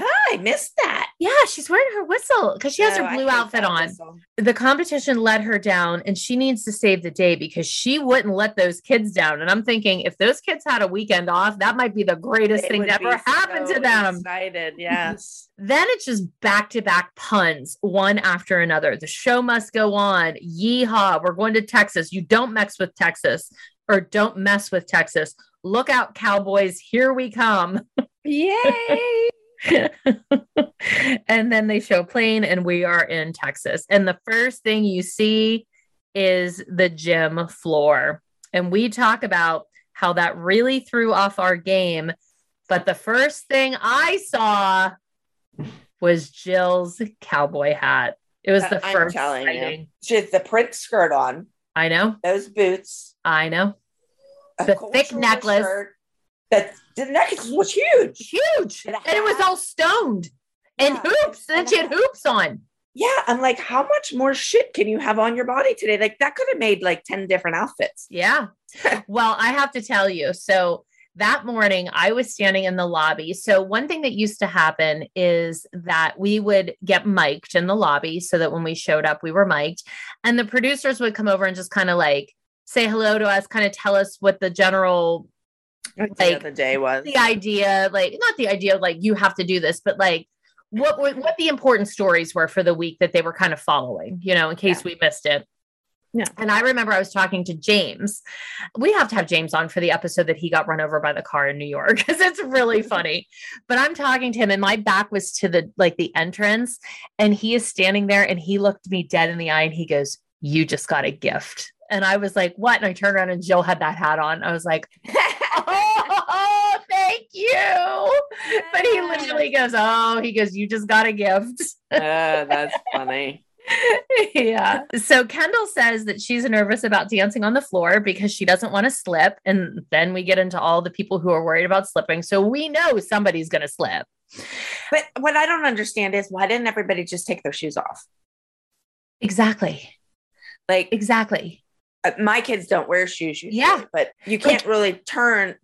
Ah, I missed that. Yeah, she's wearing her whistle because she has No, her blue outfit on. whistle. the competition let her down and she needs to save the day because she wouldn't let those kids down. And I'm thinking if those kids had a weekend off, that might be the greatest They thing that ever happened so to them. Excited, yes. Then it's just back to back puns, one after another. The show must go on. Yeehaw, we're going to Texas. You don't mess with Texas or don't mess with Texas. Look out, Cowboys. Here we come. Yay! and then they show plane and we are in Texas. And the first thing you see is the gym floor. And we talk about how that really threw off our game. But the first thing I saw was Jill's cowboy hat. It was uh, the I'm first telling you. She has the print skirt on, I know. those boots, I know. a The thick necklace. shirt. That the necklace was huge. Huge. And And it was all stoned. And Yeah. hoops. And And she had hoops on. Yeah, I'm like, how much more shit can you have on your body today? Like that could have made like 10 different outfits. Yeah. well, I have to tell you. So that morning, I was standing in the lobby. So, one thing that used to happen is that we would get mic'd in the lobby so that when we showed up, we were mic'd. And the producers would come over and just kind of like say hello to us, kind of tell us what the general, Like the day was. the idea, like, not the idea of like, you have to do this, but like, what, what what the important stories were for the week that they were kind of following, you know, in case we missed it. Yeah. And I remember I was talking to James. We have to have James on for the episode that he got run over by the car in New York because it's really funny. But I'm talking to him and my back was to the like the entrance and he is standing there and he looked me dead in the eye and he goes, "You just got a gift." And I was like, "What?" And I turned around and Jill had that hat on. I was like, "Oh, thank you." But he literally goes, "Oh, he goes, you just got a gift." Uh, that's funny. yeah. So Kendall says that she's nervous about dancing on the floor because she doesn't want to slip. And then we get into all the people who are worried about slipping. So we know somebody's going to slip. But what I don't understand is why didn't everybody just take their shoes off? Exactly. Like Exactly. uh, my kids don't wear shoes usually, Yeah. but you can't really turn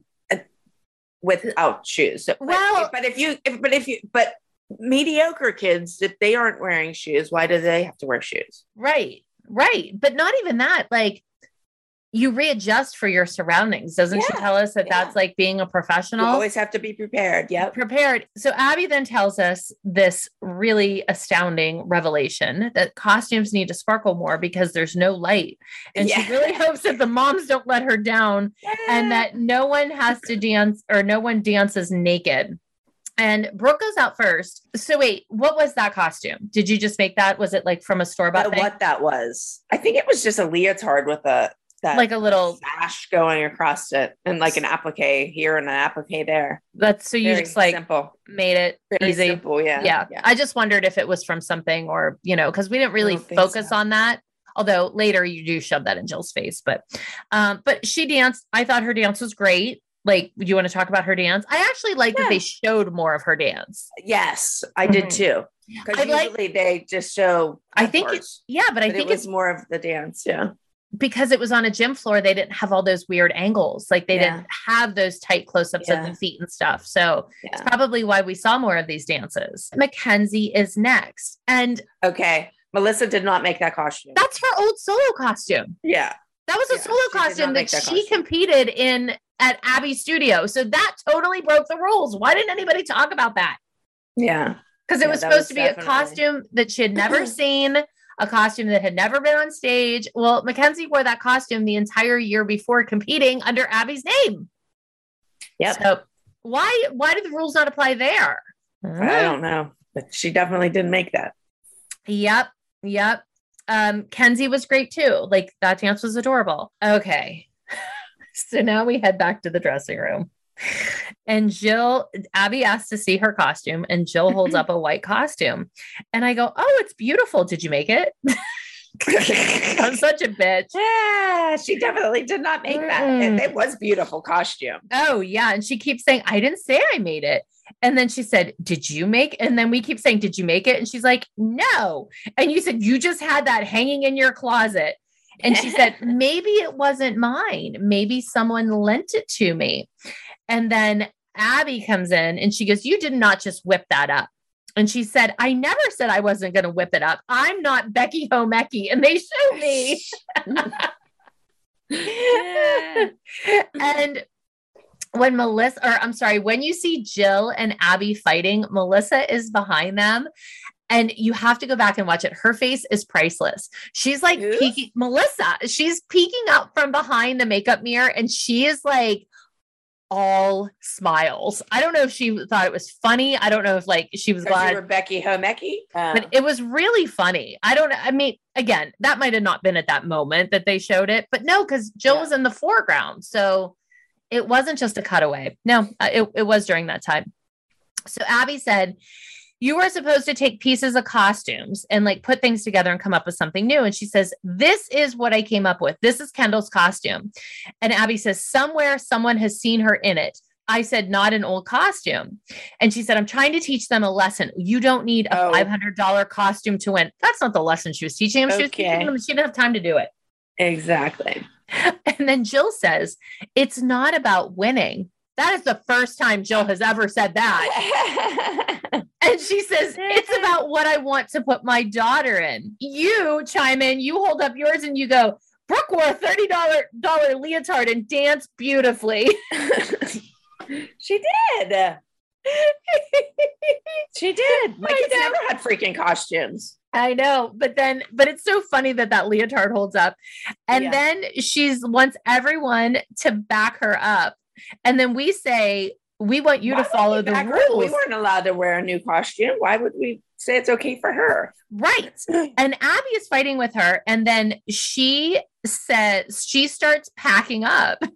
without shoes. So, but- Well- but if you, if, but if you, but mediocre kids, if they aren't wearing shoes, why do they have to wear shoes? Right. Right. But not even that. Like, you readjust for your surroundings. Doesn't she tell us that Yeah. that's like being a professional? You always have to be prepared. Yep. prepared. So Abby then tells us this really astounding revelation that costumes need to sparkle more because there's no light. And she really hopes that the moms don't let her down and that no one has to dance or no one dances naked. And Brooke goes out first. So wait, what was that costume? Did you just make that? Was it like from a store bought what that was, I think it was just a leotard with a that Like a little sash going across it, and like an applique here and an applique there. that's so you Very just like simple, made it very easy. simple. Yeah, yeah. I just wondered if it was from something or, you know, because we didn't really focus so. on that. Although later you do shove that in Jill's face, but um, but she danced. I thought her dance was great. Like, do you want to talk about her dance? I actually like that they showed more of her dance. Yes, I did Mhm. too. Because I like- usually they just show. I think parts, Yeah, but I think it it's more of the dance. Yeah. Because it was on a gym floor, they didn't have all those weird angles. Like they Yeah. didn't have those tight close ups of the feet and stuff. So Yeah. it's probably why we saw more of these dances. Mackenzie is next. And Okay. Melissa did not make that costume. that's her old solo costume. yeah. That was a Yeah, solo she did not costume that, that she costume. competed in at Abby's studio. So that totally broke the rules. Why didn't anybody talk about that? Yeah. Because it Yeah, was supposed was to be definitely- a costume that she had never seen, a costume that had never been on stage. Well, Mackenzie wore that costume the entire year before competing under Abby's name. Yep. So why why did the rules not apply there? I don't know, but she definitely didn't make that. Yep. Yep. Um, Kenzie was great too. Like that dance was adorable. Okay. so now we head back to the dressing room. And Jill, Abby asked to see her costume, and Jill holds up a white costume. And I go, Oh, it's beautiful. Did you make it? I'm such a bitch. Yeah, she definitely did not make that. And mm. it was beautiful costume. Oh, yeah. And she keeps saying, I didn't say I made it. And then she said, Did you make? And then we keep saying, Did you make it? And she's like, No. And you said, You just had that hanging in your closet. And she said, Maybe it wasn't mine. Maybe someone lent it to me. And then Abby comes in and she goes, You did not just whip that up. And she said, I never said I wasn't going to whip it up. I'm not Becky Homecki. And they show me. and when Melissa, or I'm sorry, when you see Jill and Abby fighting, Melissa is behind them. And you have to go back and watch it. Her face is priceless. She's like peeking, Melissa, she's peeking up from behind the makeup mirror and she is like all smiles. I don't know if she thought it was funny. I don't know if like she was glad you were Becky Homecki. Uh, but it was really funny. I don't I mean, again, that might have not been at that moment that they showed it, but no, because Jill Yeah. was in the foreground. So it wasn't just a cutaway. No, uh, it, it was during that time. So Abby said, You were supposed to take pieces of costumes and like put things together and come up with something new. And she says, This is what I came up with. This is Kendall's costume. And Abby says, Somewhere someone has seen her in it. I said, Not an old costume. And she said, I'm trying to teach them a lesson. You don't need a Oh. $500 costume to win. That's not the lesson she was teaching them. She was teaching them, she didn't have time to do it. exactly. And then Jill says, It's not about winning. That is the first time Jill has ever said that. And she says, It's about what I want to put my daughter in. You chime in, you hold up yours, and you go, Brooke wore a $30 leotard and danced beautifully. she did. she did. My I kids know. never had freaking costumes. I know, but then, but it's so funny that that leotard holds up. And Yeah. then she's wants everyone to back her up. And then we say, we want you Why to follow the rules. We weren't allowed to wear a new costume. Why would we say it's okay for her? Right. And Abby is fighting with her. And then she says, she starts packing up.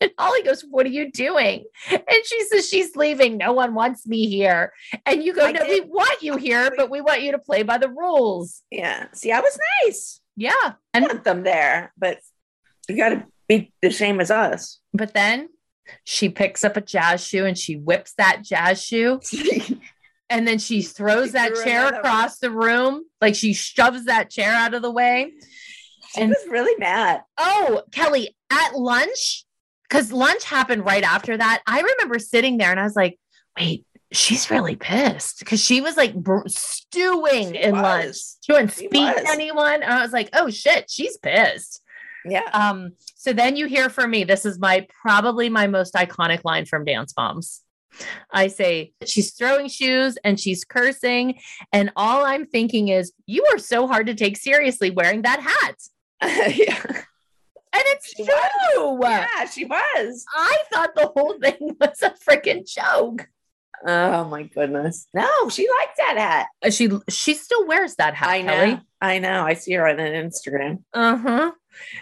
And Holly goes, What are you doing? And she says, She's leaving. No one wants me here. And you go, I No, we want you here, but we want you to play by the rules. Yeah. See, I was nice. Yeah. I And want them there, but you got to be the same as us. but then she picks up a jazz shoe and she whips that jazz shoe. And then she throws that chair one. across the room. Like she shoves that chair out of the way. She And- was really mad. Oh, Kelly, at lunch, because lunch happened right after that. I remember sitting there and I was like, wait, she's really pissed because she was like br- stewing She in was. lunch. She wouldn't She speak was. to anyone. And I was like, oh shit, she's pissed. Yeah. Um, so then you hear from me. This is my probably my most iconic line from Dance Moms. I say she's throwing shoes and she's cursing, and all I'm thinking is, you are so hard to take seriously wearing that hat. yeah. And it's She true. was. Yeah, she was. I thought the whole thing was a freaking joke. Oh my goodness. No, she likes that hat. Uh, She she still wears that hat, I know. Kelly. I know. I see her on an Instagram. Uh-huh.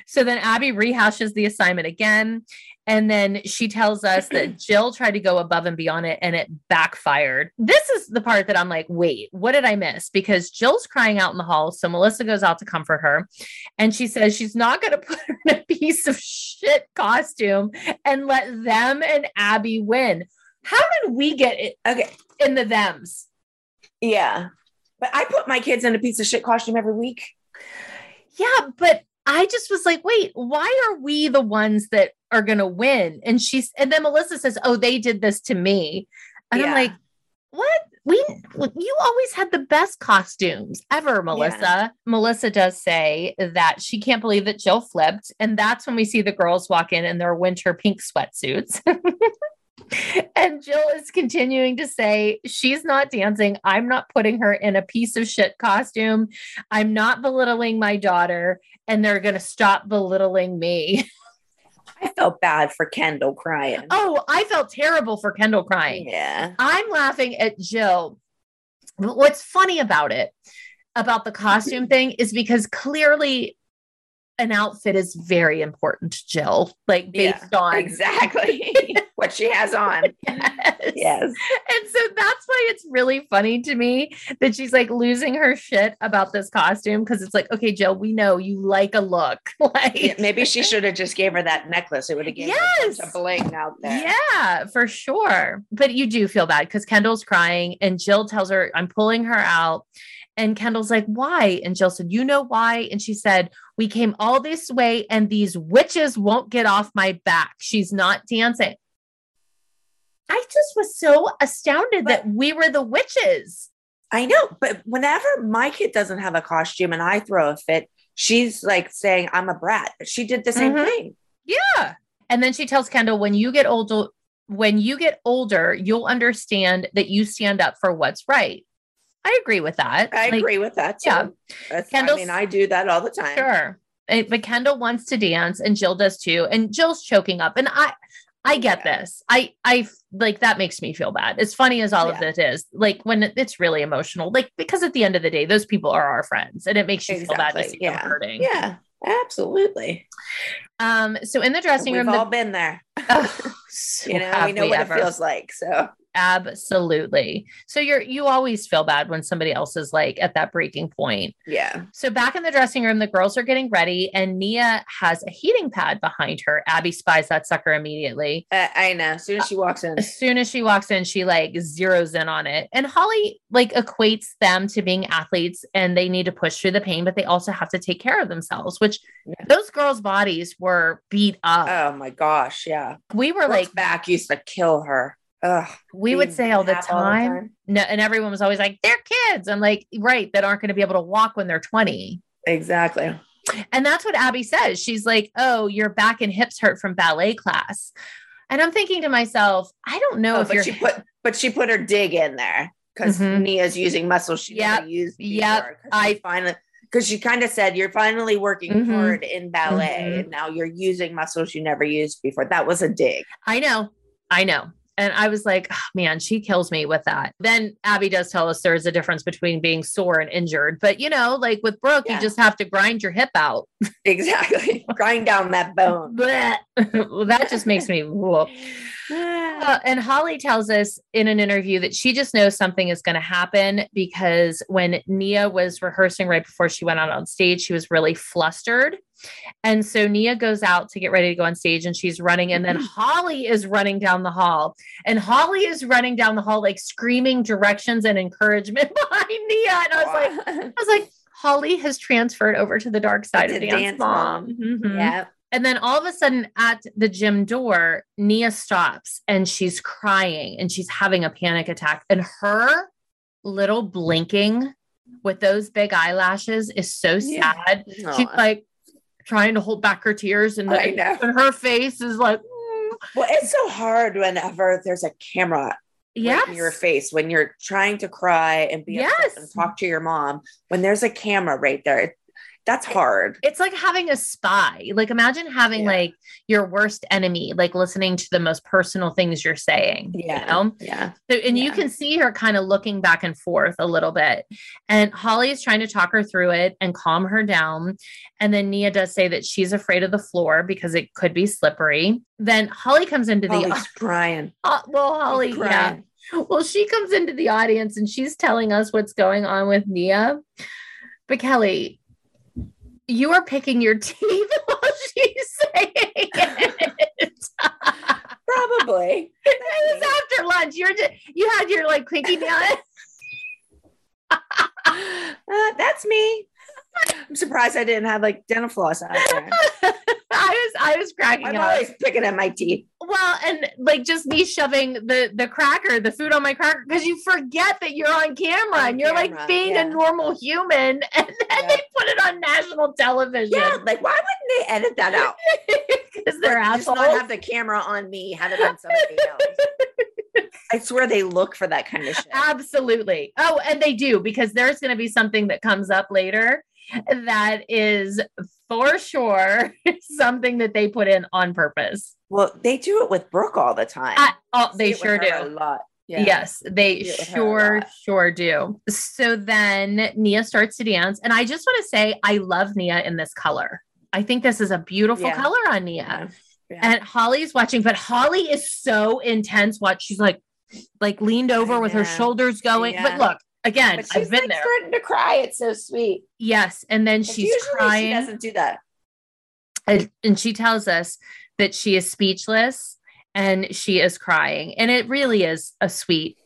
So then Abby rehashes the assignment again. And then she tells us that Jill tried to go above and beyond it and it backfired. This is the part that I'm like, wait, what did I miss? Because Jill's crying out in the hall. So Melissa goes out to comfort her. And she says she's not going to put her in a piece of shit costume and let them and Abby win. How did we get it Okay. in the thems? Yeah. But I put my kids in a piece of shit costume every week. Yeah, but I just was like, wait, why are we the ones that are going to win? And she's, and then Melissa says, oh, they did this to me. And I'm like, what? We, you always had the best costumes ever, Melissa. Melissa does say that she can't believe that Jill flipped. And that's when we see the girls walk in in their winter pink sweatsuits. and Jill is continuing to say, she's not dancing. I'm not putting her in a piece of shit costume. I'm not belittling my daughter, and they're going to stop belittling me. I felt bad for Kendall crying. oh, I felt terrible for Kendall crying. yeah. I'm laughing at Jill. But What's funny about it, about the costume thing, is because clearly an outfit is very important to Jill, like based Yeah, on Exactly. What she has on. Yes. Yes. And so that's why it's really funny to me that she's like losing her shit about this costume because it's like, okay, Jill, we know you like a look. like Yeah, maybe she should have just gave her that necklace. It would have given her a Yes. bling out there. Yeah, for sure. But you do feel bad because Kendall's crying and Jill tells her, I'm pulling her out. And Kendall's like, why? And Jill said, You know why? And she said, We came all this way and these witches won't get off my back. She's not dancing. I just was so astounded But- that we were the witches. I know, but whenever my kid doesn't have a costume and I throw a fit, she's like saying I'm a brat. She did the same Mhm. thing. Yeah. And then she tells Kendall, when you get older, when you get older, you'll understand that you stand up for what's right. I agree with that. I Like, agree with that too. yeah. That's, I mean, I do that all the time. Sure. Eh, But Kendall wants to dance and Jill does too. And Jill's choking up. And I I get Yeah. this. I I like that makes me feel bad. As funny as all of this is, like when it's really emotional, like because at the end of the day, those people are our friends and it makes you feel bad to see Yeah. them hurting. Yeah, absolutely. Um, so in the dressing room. We've all the, been there. oh, so You know, we know what ever. it feels like. So Absolutely. So you're you always feel bad when somebody else is like at that breaking point. yeah, So back in the dressing room, the girls are getting ready, and Nia has a heating pad behind her. Abby spies that sucker immediately. I, I know. As soon as she walks in, As soon as she walks in, she like zeroes in on it. And Holly like equates them to being athletes and they need to push through the pain, but they also have to take care of themselves, which Yeah. those girls' bodies were beat up. oh my gosh, yeah. we were Brooke's like, back used to kill her. Ugh, we would say all the, time, No, and everyone was always like, they're kids. I'm like, right, that aren't going to be able to walk when they're 20. Exactly. And that's what Abby says. She's like, Oh, your back and hips hurt from ballet class. And I'm thinking to myself, I don't know Oh, if but you're she put but she put her dig in there because Mhm. Nia's using muscles she Yep, never used 'cause I- finally because she kind of said you're finally working Mhm. hard in ballet Mhm. and now you're using muscles you never used before. That was a dig. I know, I know. And I was like, oh, man, she kills me with that. Then Abby does tell us there's a difference between being sore and injured. But you know, like with Brooke, Yeah. you just have to grind your hip out. Exactly. Grind down that bone. Well, that just makes me whoop. Uh, and Holly tells us in an interview that she just knows something is going to happen because when Nia was rehearsing right before she went out on stage, she was really flustered. And so Nia goes out to get ready to go on stage and she's running. And then Holly is running down the hall. And Holly is running down the hall, like screaming directions and encouragement behind Nia. And I was like, I was like, Holly has transferred over to the dark side of To dance, Dance mom. Mom. Mhm. yeah. And then all of a sudden at the gym door, Nia stops and she's crying and she's having a panic attack. And her little blinking with those big eyelashes is so Yeah. sad. She's like trying to hold back her tears and, and her face is like, mm. Well, it's so hard whenever there's a camera right in your face when you're trying to cry and be upset and talk to your mom. When there's a camera right there, it, that's hard. It's like having a spy. Like imagine having Yeah. like your worst enemy, like listening to the most personal things you're saying. Yeah. You know? Yeah. So, and you can see her kind of looking back and forth a little bit. And Holly is trying to talk her through it and calm her down. And then Nia does say that she's afraid of the floor because it could be slippery. Then Holly comes into the Holly's crying. uh, well, Holly, yeah. Well, she comes into the audience and she's telling us what's going on with Nia. But Kelly, you are picking your teeth while she's saying it. Probably. it was after lunch. You're just, you had your like pinky nail. Uh, that's me. Surprised I didn't have like dental floss out there. I was I was cracking I'm up. always picking at my teeth. Well, and like just me shoving the the cracker, the food on my cracker, because you forget that you're on camera On and you're camera, like being yeah. a normal human, and then Yeah. they put it on national television. Yeah, like why wouldn't they edit that out? because they're assholes. not have the camera on me, have it on somebody else. I swear they look for that kind of shit. Absolutely. Oh, and they do because there's going to be something that comes up later that is for sure something that they put in on purpose. Well, they do it with Brooke all the time. I- oh, they sure do. A lot. Yeah. Yes, they See it with her a sure, sure do. So then Nia starts to dance. And I just want to say, I love Nia in this color. I think this is a beautiful Yeah. color on Nia. Yeah. Yeah. And Holly's watching, but Holly is so intense. What she's like, like leaned over with her shoulders going. But look, again, But she's I've been like there. starting to cry. It's so sweet. Yes. And then she's usually crying. She doesn't do that. and, and she tells us that she is speechless and she is crying. And it really is a sweet,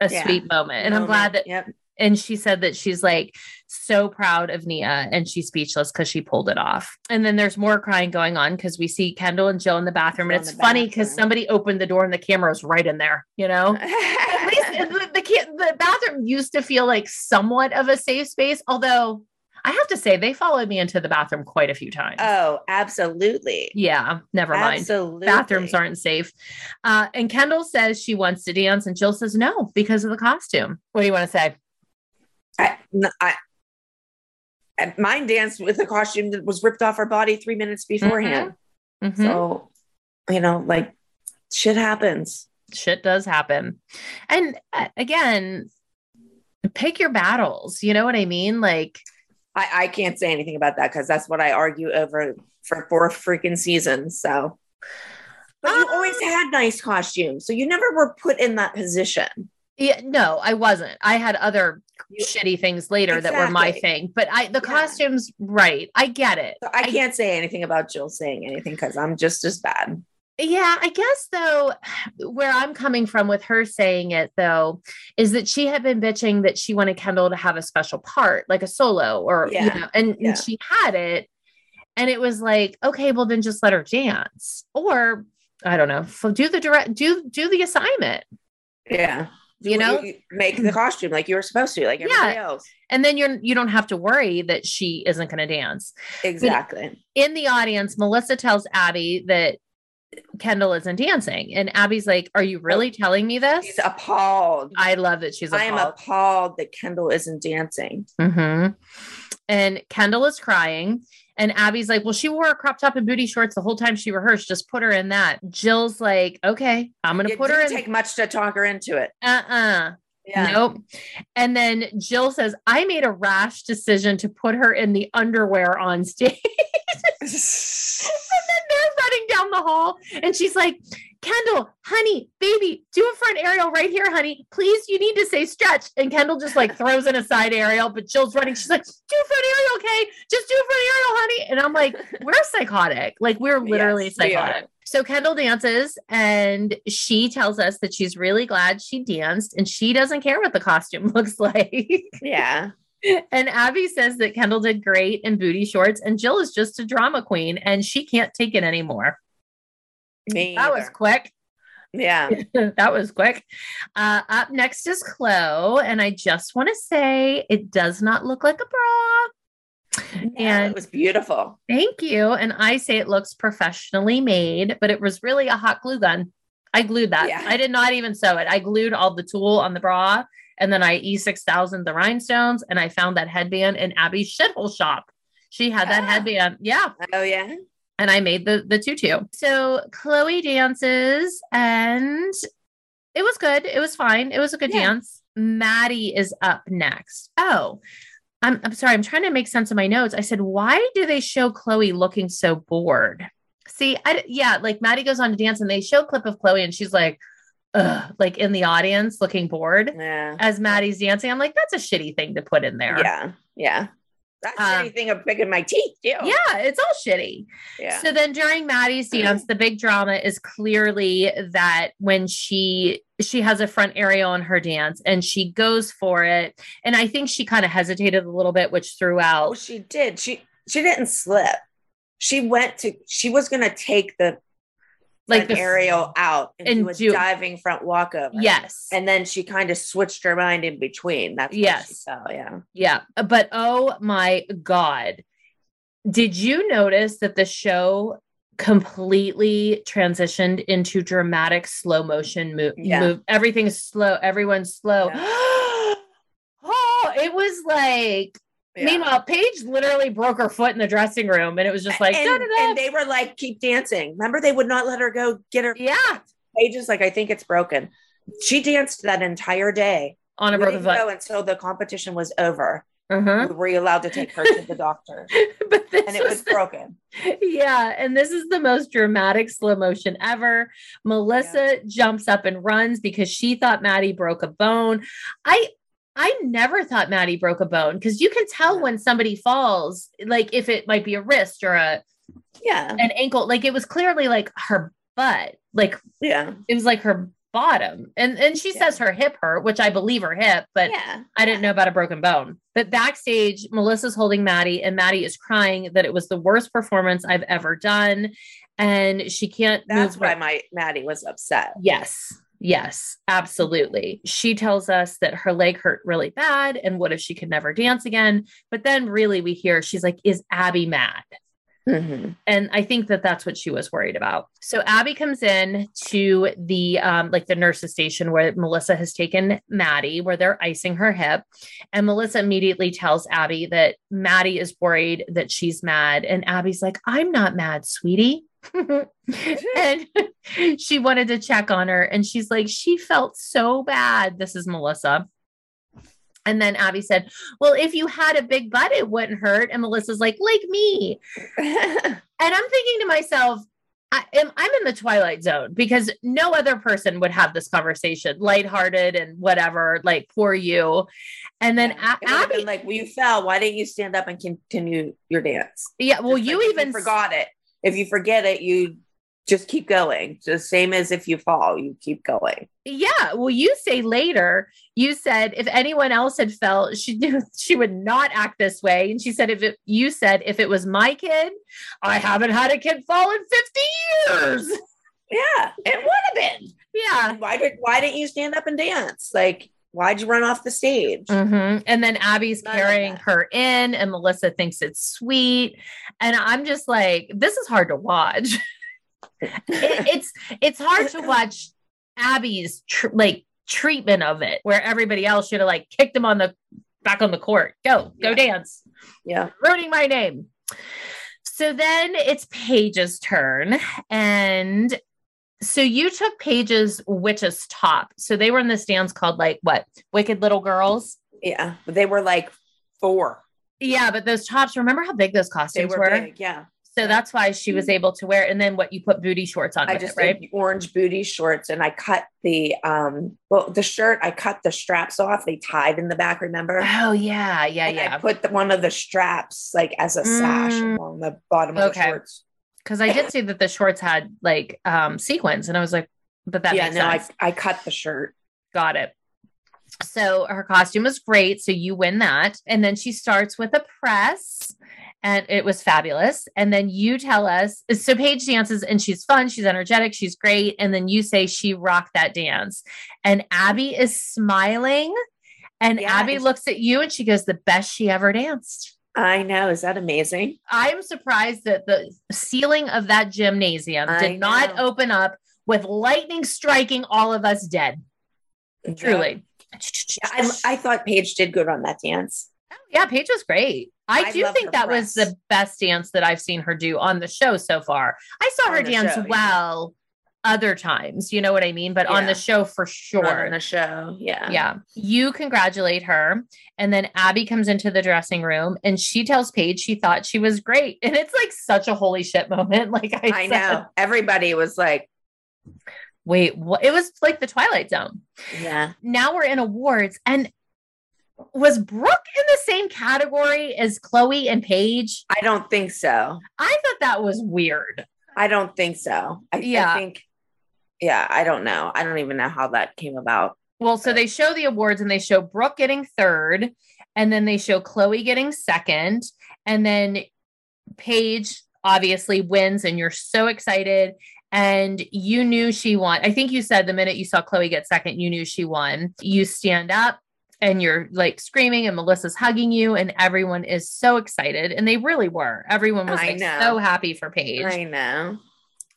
a Yeah. sweet moment. And I'm glad that Yep. and she said that she's like so proud of Nia and she's speechless because she pulled it off. And then there's more crying going on because we see Kendall and Jill in the bathroom. Jill And it's funny because somebody opened the door and the camera was right in there, you know? The, the, the bathroom used to feel like somewhat of a safe space, although I have to say they followed me into the bathroom quite a few times. oh, absolutely. yeah, never mind. Absolutely. Bathrooms aren't safe. Uh, and Kendall says she wants to dance, and Jill says no because of the costume. What do you want to say? I, I, mine danced with a costume that was ripped off her body three minutes beforehand. Mhm. So, you know, like shit happens. Shit does happen. And uh, again, pick your battles. You know what I mean? Like, I, I can't say anything about that because that's what I argue over for four freaking seasons. So, but you always Ah. had nice costumes, so you never were put in that position. yeah, no, I wasn't. I had other You- shitty things later that were my thing, but I, the Yeah. costumes, right. I get it. So I can't say anything about Jill saying anything because I'm just as bad. Yeah, I guess though, where I'm coming from with her saying it though, is that she had been bitching that she wanted Kendall to have a special part, like a solo, or you Yeah, know, and, yeah. and she had it, and it was like, okay, well then just let her dance, or I don't know, do the direct, do do the assignment, Yeah. You know? make the costume like you were supposed to, like Yeah. everybody else. and then you're you don't have to worry that she isn't going to dance. Exactly. In the audience, Melissa tells Abby that Kendall isn't dancing, and Abby's like, "Are you really telling me this?" She's appalled. I love that she's I am appalled. appalled that Kendall isn't dancing. hmm And Kendall is crying. And Abby's like, Well, she wore a crop top and booty shorts the whole time she rehearsed. Just put her in that. Jill's like, Okay, I'm going to put her didn't take much to talk her into it. uh uh Nope. And then Jill says, I made a rash decision to put her in the underwear on stage. and then they're running down the hall. And she's like, Kendall, honey, baby, do a front aerial right here, honey. Please, you need to say stretch. And Kendall just like throws in a side aerial, but Jill's running. She's like, do a front aerial, okay? Just do a front aerial, honey. And I'm like, we're psychotic. Like, we're literally Yes, we psychotic. So Kendall dances and she tells us that she's really glad she danced and she doesn't care what the costume looks like. yeah. and Abby says that Kendall did great in booty shorts and Jill is just a drama queen and she can't take it anymore. Me. That was quick. Yeah. that was quick. Uh, up next is Chloe, and I just want to say it does not look like a bra. And And it was beautiful. thank you. And I say it looks professionally made, but it was really a hot glue gun. I glued that. Yeah. I did not even sew it. I glued all the tulle on the bra, and then I E6000 the rhinestones, and I found that headband in Abby's shithole shop. She had that Ah. headband. Yeah Oh yeah. and I made the the tutu. So Chloe dances, and it was good. It was fine. It was a good Yeah. dance. Maddie is up next. Oh, I'm I'm sorry. I'm trying to make sense of my notes. I said, why do they show Chloe looking so bored? See, I yeah, like Maddie goes on to dance, and they show a clip of Chloe, and she's like, Ugh, like in the audience looking bored Yeah. as Maddie's dancing. I'm like, that's a shitty thing to put in there. Yeah. Yeah. That Um, shitty thing of picking my teeth too. Yeah, it's all shitty. Yeah. So then during Maddie's dance, the big drama is clearly that when she she has a front aerial on her dance and she goes for it. And I think she kind of hesitated a little bit, which threw oh, out she did. She she didn't slip. She went to. She was gonna take the like the aerial out and, and a do- diving front walkover. Yes. And then she kind of switched her mind in between. That's what Yes. she felt, yeah. Yeah. Uh, but oh my God. Did you notice that the show completely transitioned into dramatic slow motion move? Yeah. move. Everything's slow. Everyone's slow. oh, it was like, Yeah. meanwhile, Paige literally broke her foot in the dressing room and it was just like, and, and they were like, keep dancing. Remember, they would not let her go get her. yeah, Paige is like, I think it's broken. She danced that entire day. on a We broken foot. until the competition was over. Uh-huh. We were you allowed to take her to the doctor, but this and it was broken. yeah, and this is the most dramatic slow motion ever. Melissa jumps up and runs because she thought Maddie broke a bone. I I never thought Maddie broke a bone because you can tell when somebody falls, like if it might be a wrist or a Yeah, an ankle. Like it was clearly like her butt, like yeah, it was like her bottom. And and she Yeah. says her hip hurt, which I believe her hip, but yeah. I didn't know about a broken bone. But backstage, Melissa's holding Maddie, and Maddie is crying that it was the worst performance I've ever done. And she can't That's why her- my Maddie was upset. yes. Yes, absolutely. She tells us that her leg hurt really bad. And what if she could never dance again? But then, really, we hear she's like, Is Abby mad? Mhm. and i think that that's what she was worried about so abby comes in to the um like the nurse's station where melissa has taken maddie where they're icing her hip and melissa immediately tells abby that maddie is worried that she's mad and abby's like i'm not mad sweetie and she wanted to check on her and she's like she felt so bad this is melissa and then Abby said, Well, if you had a big butt, it wouldn't hurt. And Melissa's like, Like me. And I'm thinking to myself, I am I'm in the twilight zone because no other person would have this conversation, lighthearted and whatever, like poor you. And then A- Abby, like, well, you fell. Why didn't you stand up and continue your dance? yeah, well, Just you like even forgot it. If you forget it, you just keep going. The same as if you fall, you keep going. Yeah, well, you say later, you said if anyone else had felt, she knew she would not act this way. And she said, if it, you said, if it was my kid, I haven't had a kid fall in 50 years. Yeah, it would have been. Yeah. Why did Why didn't you stand up and dance? Like, why'd you run off the stage? Mhm. And then Abby's None carrying her in, and Melissa thinks it's sweet. And I'm just like, this is hard to watch. It- it's it's hard to watch Abby's tr- like treatment of it, where everybody else should have like kicked him on the back on the court. Go, go Yeah. dance. Yeah, ruining my name. So then it's Paige's turn. And so you took Paige's witch's top. So they were in this dance called like what? Wicked Little Girls. yeah. But they were like four. Yeah, but those tops, remember how big those They costumes were were? big. Yeah. So that's why she was able to wear. it. And then what you put booty shorts on I just it, right? orange booty shorts and I cut the um well the shirt I cut the straps off they tied in the back remember Oh yeah, yeah, and I put the, one of the straps like as a sash Mm. along the bottom of Okay. the shorts Because I did see that the shorts had like um sequins, and I was like, but that yeah no sense. I, I cut the shirt Got it. So her costume was great. So you win that. And then she starts with a press and it was fabulous. And then you tell us so Paige dances and she's fun, she's energetic, she's great. And then you say she rocked that dance. And Abby is smiling. And Yeah, Abby looks at you and she goes, the best she ever danced. I know is that amazing I'm surprised that the ceiling of that gymnasium I did not open up with lightning striking all of us dead. Truly. Yeah, I, I thought Paige did good on that dance Yeah, Paige was great. I, I do think that was the best dance that I've seen her do on the show so far. I saw On her dance show, yeah. well other times, you know what I mean? But on the show for sure. on the show yeah yeah. You congratulate her. And then Abby comes into the dressing room and she tells Paige she thought she was great. And it's like such a holy shit moment. Like I, I know everybody was like wait, what? It was like the Twilight Zone. yeah Now we're in awards and was Brooke in the same category as Chloe and Paige? I don't think so. I thought that was weird. I don't think so. I, Yeah. I think, yeah, I don't know. I don't even know how that came about. Well, so they show the awards and they show Brooke getting third, and then they show Chloe getting second, and then Paige obviously wins, and you're so excited. And you knew she won. I think you said the minute you saw Chloe get second, you knew she won. You stand up and you're like screaming, and Melissa's hugging you, and everyone is so excited. And they really were. Everyone was like so happy for Paige. I know.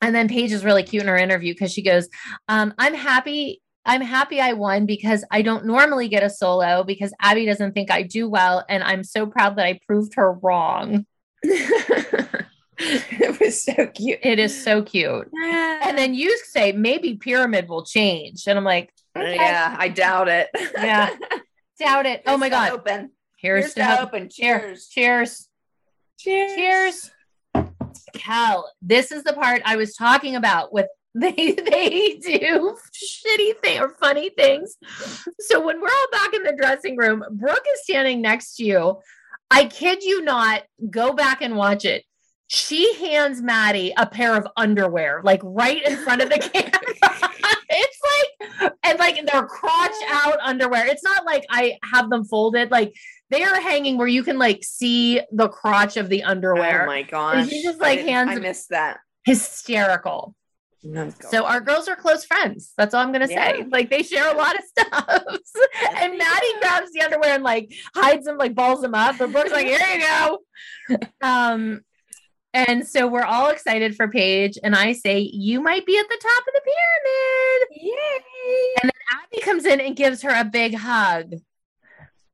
And then Paige is really cute in her interview because she goes, um, I'm happy. I'm happy I won because I don't normally get a solo because Abby doesn't think I do well. And I'm so proud that I proved her wrong. it was so cute. It is so cute. And then you say, maybe Pyramid will change. And I'm like, okay, yeah, I doubt it. Yeah. doubt it. oh my God. Open. Here's, Here's to to open. Cheers. Cheers. Cheers. Cheers. Kel, this is the part I was talking about with they they do shitty thing or funny things. So when we're all back in the dressing room, Brooke is standing next to you. I kid you not, go back and watch it. She hands Maddie a pair of underwear, like right in front of the camera. it's like, and like they're crotch out underwear. It's not like I have them folded, like they are hanging where you can like see the crotch of the underwear. Oh my gosh. She just, like, didn't- hands- I missed that. Hysterical. Oh, So our girls are close friends. That's all I'm gonna say. Yeah. Like they share a lot of stuff. and Maddie grabs the underwear and like hides them, like balls them up. But Brooke's like, here you go. Um, and so we're all excited for Paige. And I say, you might be at the top of the pyramid. Yay. And then Abby comes in and gives her a big hug.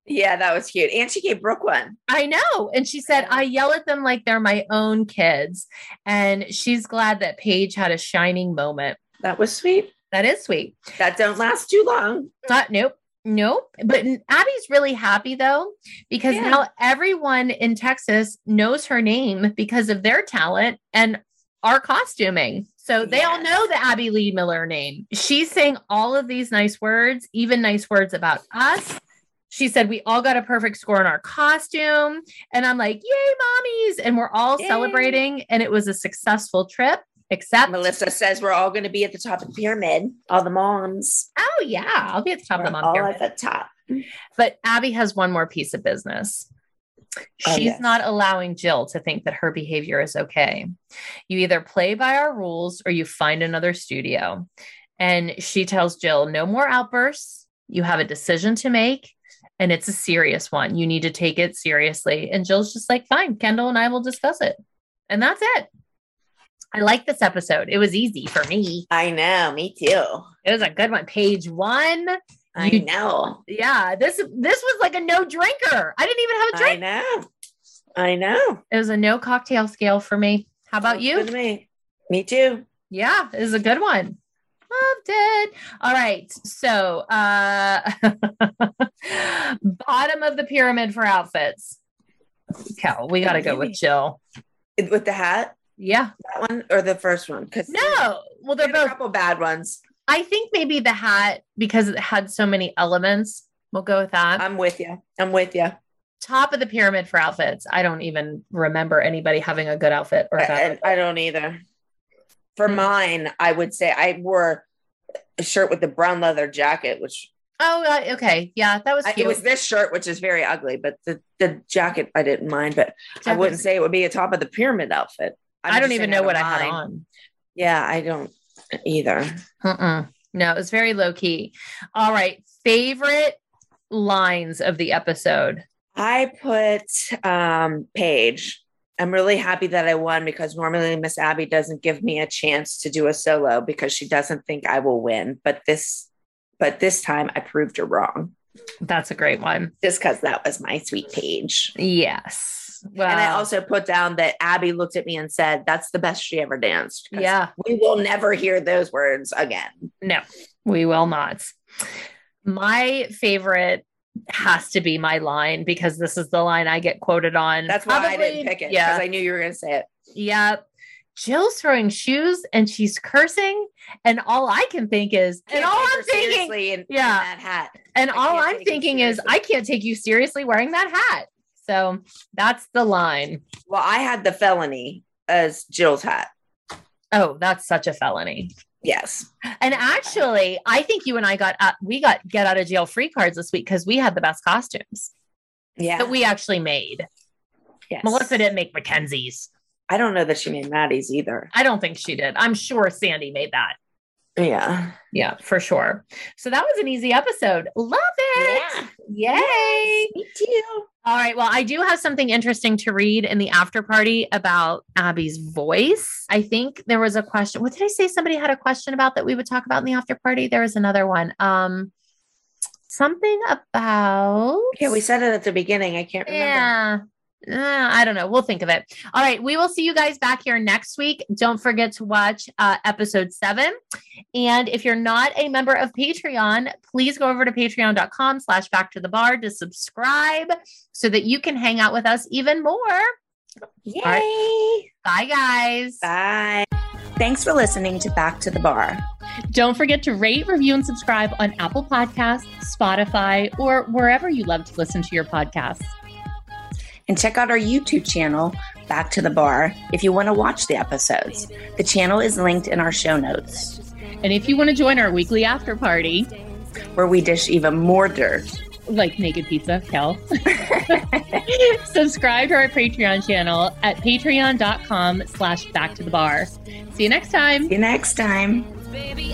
Yeah, that was cute. And she gave Brooke one. I know. And she said, I yell at them like they're my own kids. And she's glad that Paige had a shining moment. That was sweet. That is sweet. That don't last too long. Not nope. Nope. But Abby's really happy though, because Yeah. now everyone in Texas knows her name because of their talent and our costuming. So they all know the Abby Lee Miller name. She's saying all of these nice words, even nice words about us. She said, We all got a perfect score in our costume. And I'm like, Yay, mommies. And we're all Yay. celebrating. And it was a successful trip, except, Melissa says we're all going to be at the top of the pyramid. All the moms. oh, yeah, I'll be at the top of the mom all pyramid. at the top. But Abby has one more piece of business. Oh, She's yes. not allowing Jill to think that her behavior is okay. You either play by our rules or you find another studio. And she tells Jill, no more outbursts. You have a decision to make, and it's a serious one. You need to take it seriously. And Jill's just like, fine, Kendall and I will discuss it. And that's it. I like this episode. It was easy for me. I know. Me too. It was a good one. Page one. I You- know. Yeah, this this was like a no drinker. I didn't even have a drink. I know. I know. It was a no cocktail scale for me. How about you? me. Me too. Yeah, it was a good one. Loved it. All right. So, uh bottom of the pyramid for outfits. Kel, we got to go with Jill. With the hat, Yeah. that one or the first one? Because No. Well, they're a both. couple bad ones. I think maybe the hat because it had so many elements. We'll go with that. I'm with you. I'm with you. Top of the pyramid for outfits. I don't even remember anybody having a good outfit or a bad And I don't either. For Hmm. mine, I would say I wore a shirt with the brown leather jacket, which Oh, okay. Yeah, that was I, it was this shirt, which is very ugly, but the, the jacket I didn't mind. But I wouldn't say it would be a top of the pyramid outfit. I'm I don't even know what I had on. Yeah, I don't either. Mm-mm. No, it was very low key. All right. Favorite lines of the episode. I put um Paige. I'm really happy that I won because normally Miss Abby doesn't give me a chance to do a solo because she doesn't think I will win. But this but this time I proved her wrong. That's a great one. Just because that was my sweet Paige. Yes. Well, And I also put down that Abby looked at me and said, That's the best she ever danced. Yeah. We will never hear those words again. no, we will not. My favorite has to be my line because this is the line I get quoted on. That's why I didn't pick it. Because Yeah. I knew you were gonna say it. Yep. Jill's throwing shoes and she's cursing. And all I can think is, and Can't all I'm thinking, in, in Yeah. that hat. And I all I'm thinking is. I can't take you seriously wearing that hat. So that's the line. Well, I had the felony as Jill's hat. Oh, that's such a felony. Yes. And actually, I think you and I got uh, we got get out of jail free cards this week because we had the best costumes Yeah. that we actually made. yes. Melissa didn't make Mackenzie's. I don't know that she made Maddie's either. I don't think she did. I'm sure Sandy made that. Yeah. Yeah, for sure. So that was an easy episode. Love it. Yeah. Yay. Me too. All right. Well, I do have something interesting to read in the after party about Abby's voice. I think there was a question. What did I say? Somebody had a question about that we would talk about in the after party. There was another one. Um, something about. Yeah, we said it at the beginning. I can't remember. Yeah. Uh, I don't know. We'll think of it. All right. We will see you guys back here next week. Don't forget to watch uh, episode seven. And if you're not a member of Patreon, please go over to patreon.com slash back to the barre to subscribe so that you can hang out with us even more. Yay. right. Bye, guys. Bye. Thanks for listening to Back to the Barre. Don't forget to rate, review, and subscribe on Apple Podcasts, Spotify, or wherever you love to listen to your podcasts. And check out our YouTube channel, Back to the Barre, if you want to watch the episodes. The channel is linked in our show notes, And if you want to join our weekly after party, where we dish even more dirt. like naked pizza, Kel. Subscribe to our Patreon channel at patreon.com slash back to the barre. See you next time. See you next time. Baby,